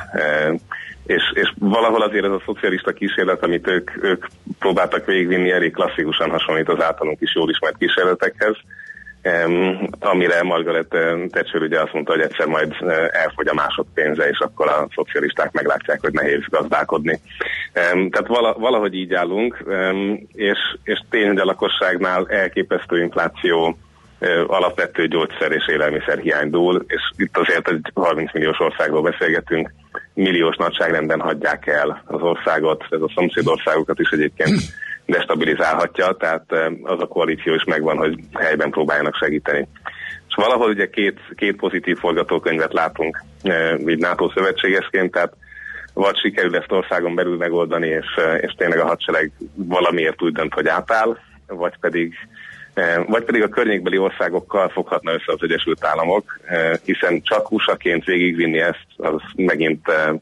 [SPEAKER 11] Um, és, és valahol azért ez a szocialista kísérlet, amit ők, ők próbáltak végigvinni, elég klasszikusan hasonlít az általunk is jól ismert kísérletekhez, um, amire Margaret eh, Thatcher ugye azt mondta, hogy egyszer majd elfogy a másodpénze, és akkor a szocialisták meglátják, hogy nehéz gazdálkodni. Tehát vala, valahogy így állunk, és, és tény, a lakosságnál elképesztő infláció, alapvető gyógyszer és élelmiszer hiány dúl, és itt azért egy 30 milliós országról beszélgetünk, milliós nagyságrendben hagyják el az országot, ez a szomszédországokat is egyébként destabilizálhatja, tehát eh, az a koalíció is megvan, hogy helyben próbáljanak segíteni. És valahol ugye két, két pozitív forgatókönyvet látunk így NATO szövetségesként, tehát vagy sikerül ezt országon belül megoldani, és, és tényleg a hadsereg valamiért úgy dönt, hogy átáll, vagy pedig vagy pedig a környékbeli országokkal foghatna össze az Egyesült Államok, eh, hiszen csak USA-ként végigvinni ezt, az megint eh,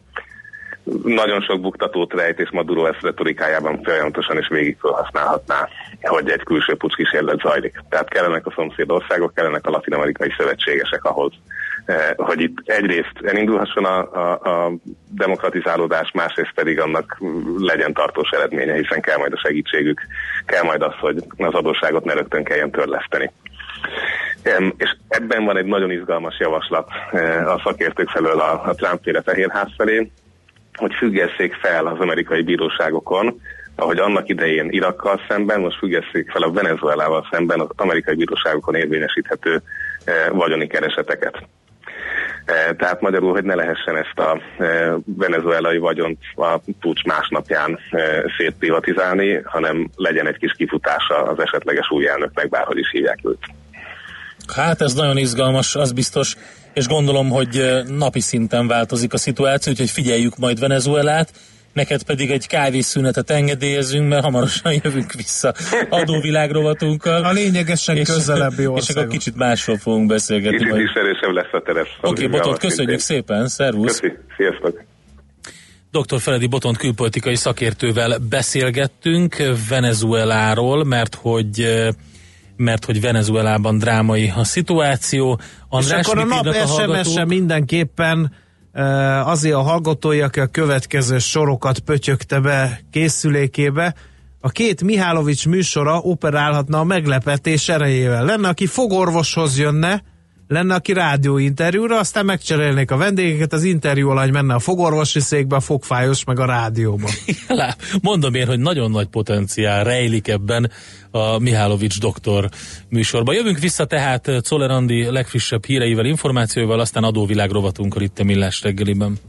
[SPEAKER 11] nagyon sok buktatót rejt, és Maduro ezt retorikájában folyamatosan is végig felhasználhatná, hogy egy külső pucs kísérlet zajlik. Tehát kellenek a szomszédországok, kellenek a latin-amerikai szövetségesek ahhoz, eh, hogy itt egyrészt elindulhasson a, a, a demokratizálódás, másrészt pedig annak legyen tartós eredménye, hiszen kell majd a segítségük, kell majd az, hogy az adósságot ne rögtön kelljen törleszteni. És ebben van egy nagyon izgalmas javaslat eh, a szakértők felől a, a Trump-féle Fehérház felé, hogy függesszék fel az amerikai bíróságokon, ahogy annak idején Irakkal szemben, most függesszék fel a Venezuelával szemben az amerikai bíróságokon érvényesíthető eh, vagyoni kereseteket. Eh, Tehát magyarul, hogy ne lehessen ezt a eh, venezuelai vagyont a pucs másnapján eh, szétprivatizálni, hanem legyen egy kis kifutása az esetleges új elnöknek, bárhogy is hívják őt.
[SPEAKER 4] Hát ez nagyon izgalmas, az biztos, és gondolom, hogy napi szinten változik a szituáció, úgyhogy figyeljük majd Venezuelát, neked pedig egy kávészünetet engedélyezünk, mert hamarosan jövünk vissza adóvilág rovatunkkal.
[SPEAKER 3] A lényegesen
[SPEAKER 4] és,
[SPEAKER 3] közelebbi
[SPEAKER 4] És akkor
[SPEAKER 3] országok.
[SPEAKER 4] kicsit másról fogunk beszélgetni.
[SPEAKER 11] Kicsit
[SPEAKER 4] majd.
[SPEAKER 11] is erősebb lesz a terep.
[SPEAKER 4] Oké, okay, Botont, köszönjük szépen, szervusz!
[SPEAKER 11] Köszi, sziasztok!
[SPEAKER 4] Dr. Feledi Botont külpolitikai szakértővel beszélgettünk Venezueláról, mert hogy mert hogy Venezuelában drámai a szituáció. András,
[SPEAKER 3] és akkor a nap SMS-e mindenképpen azért a hallgatói, aki a következő sorokat pötyögte be készülékébe, a két Mihálovics műsora operálhatna a meglepetés erejével. Lenne, aki fogorvoshoz jönne, lenne, aki rádióinterjúra, aztán megcserélnék a vendégeket, az interjú alany menne a fogorvosi székbe, a fogfájos meg a rádióba. (laughs)
[SPEAKER 4] Mondom én, hogy nagyon nagy potenciál rejlik ebben a Mihálovics doktor műsorban. Jövünk vissza tehát Czoller Andi legfrissebb híreivel, információival, aztán adóvilág rovatunkkal itt a Millás reggeliben.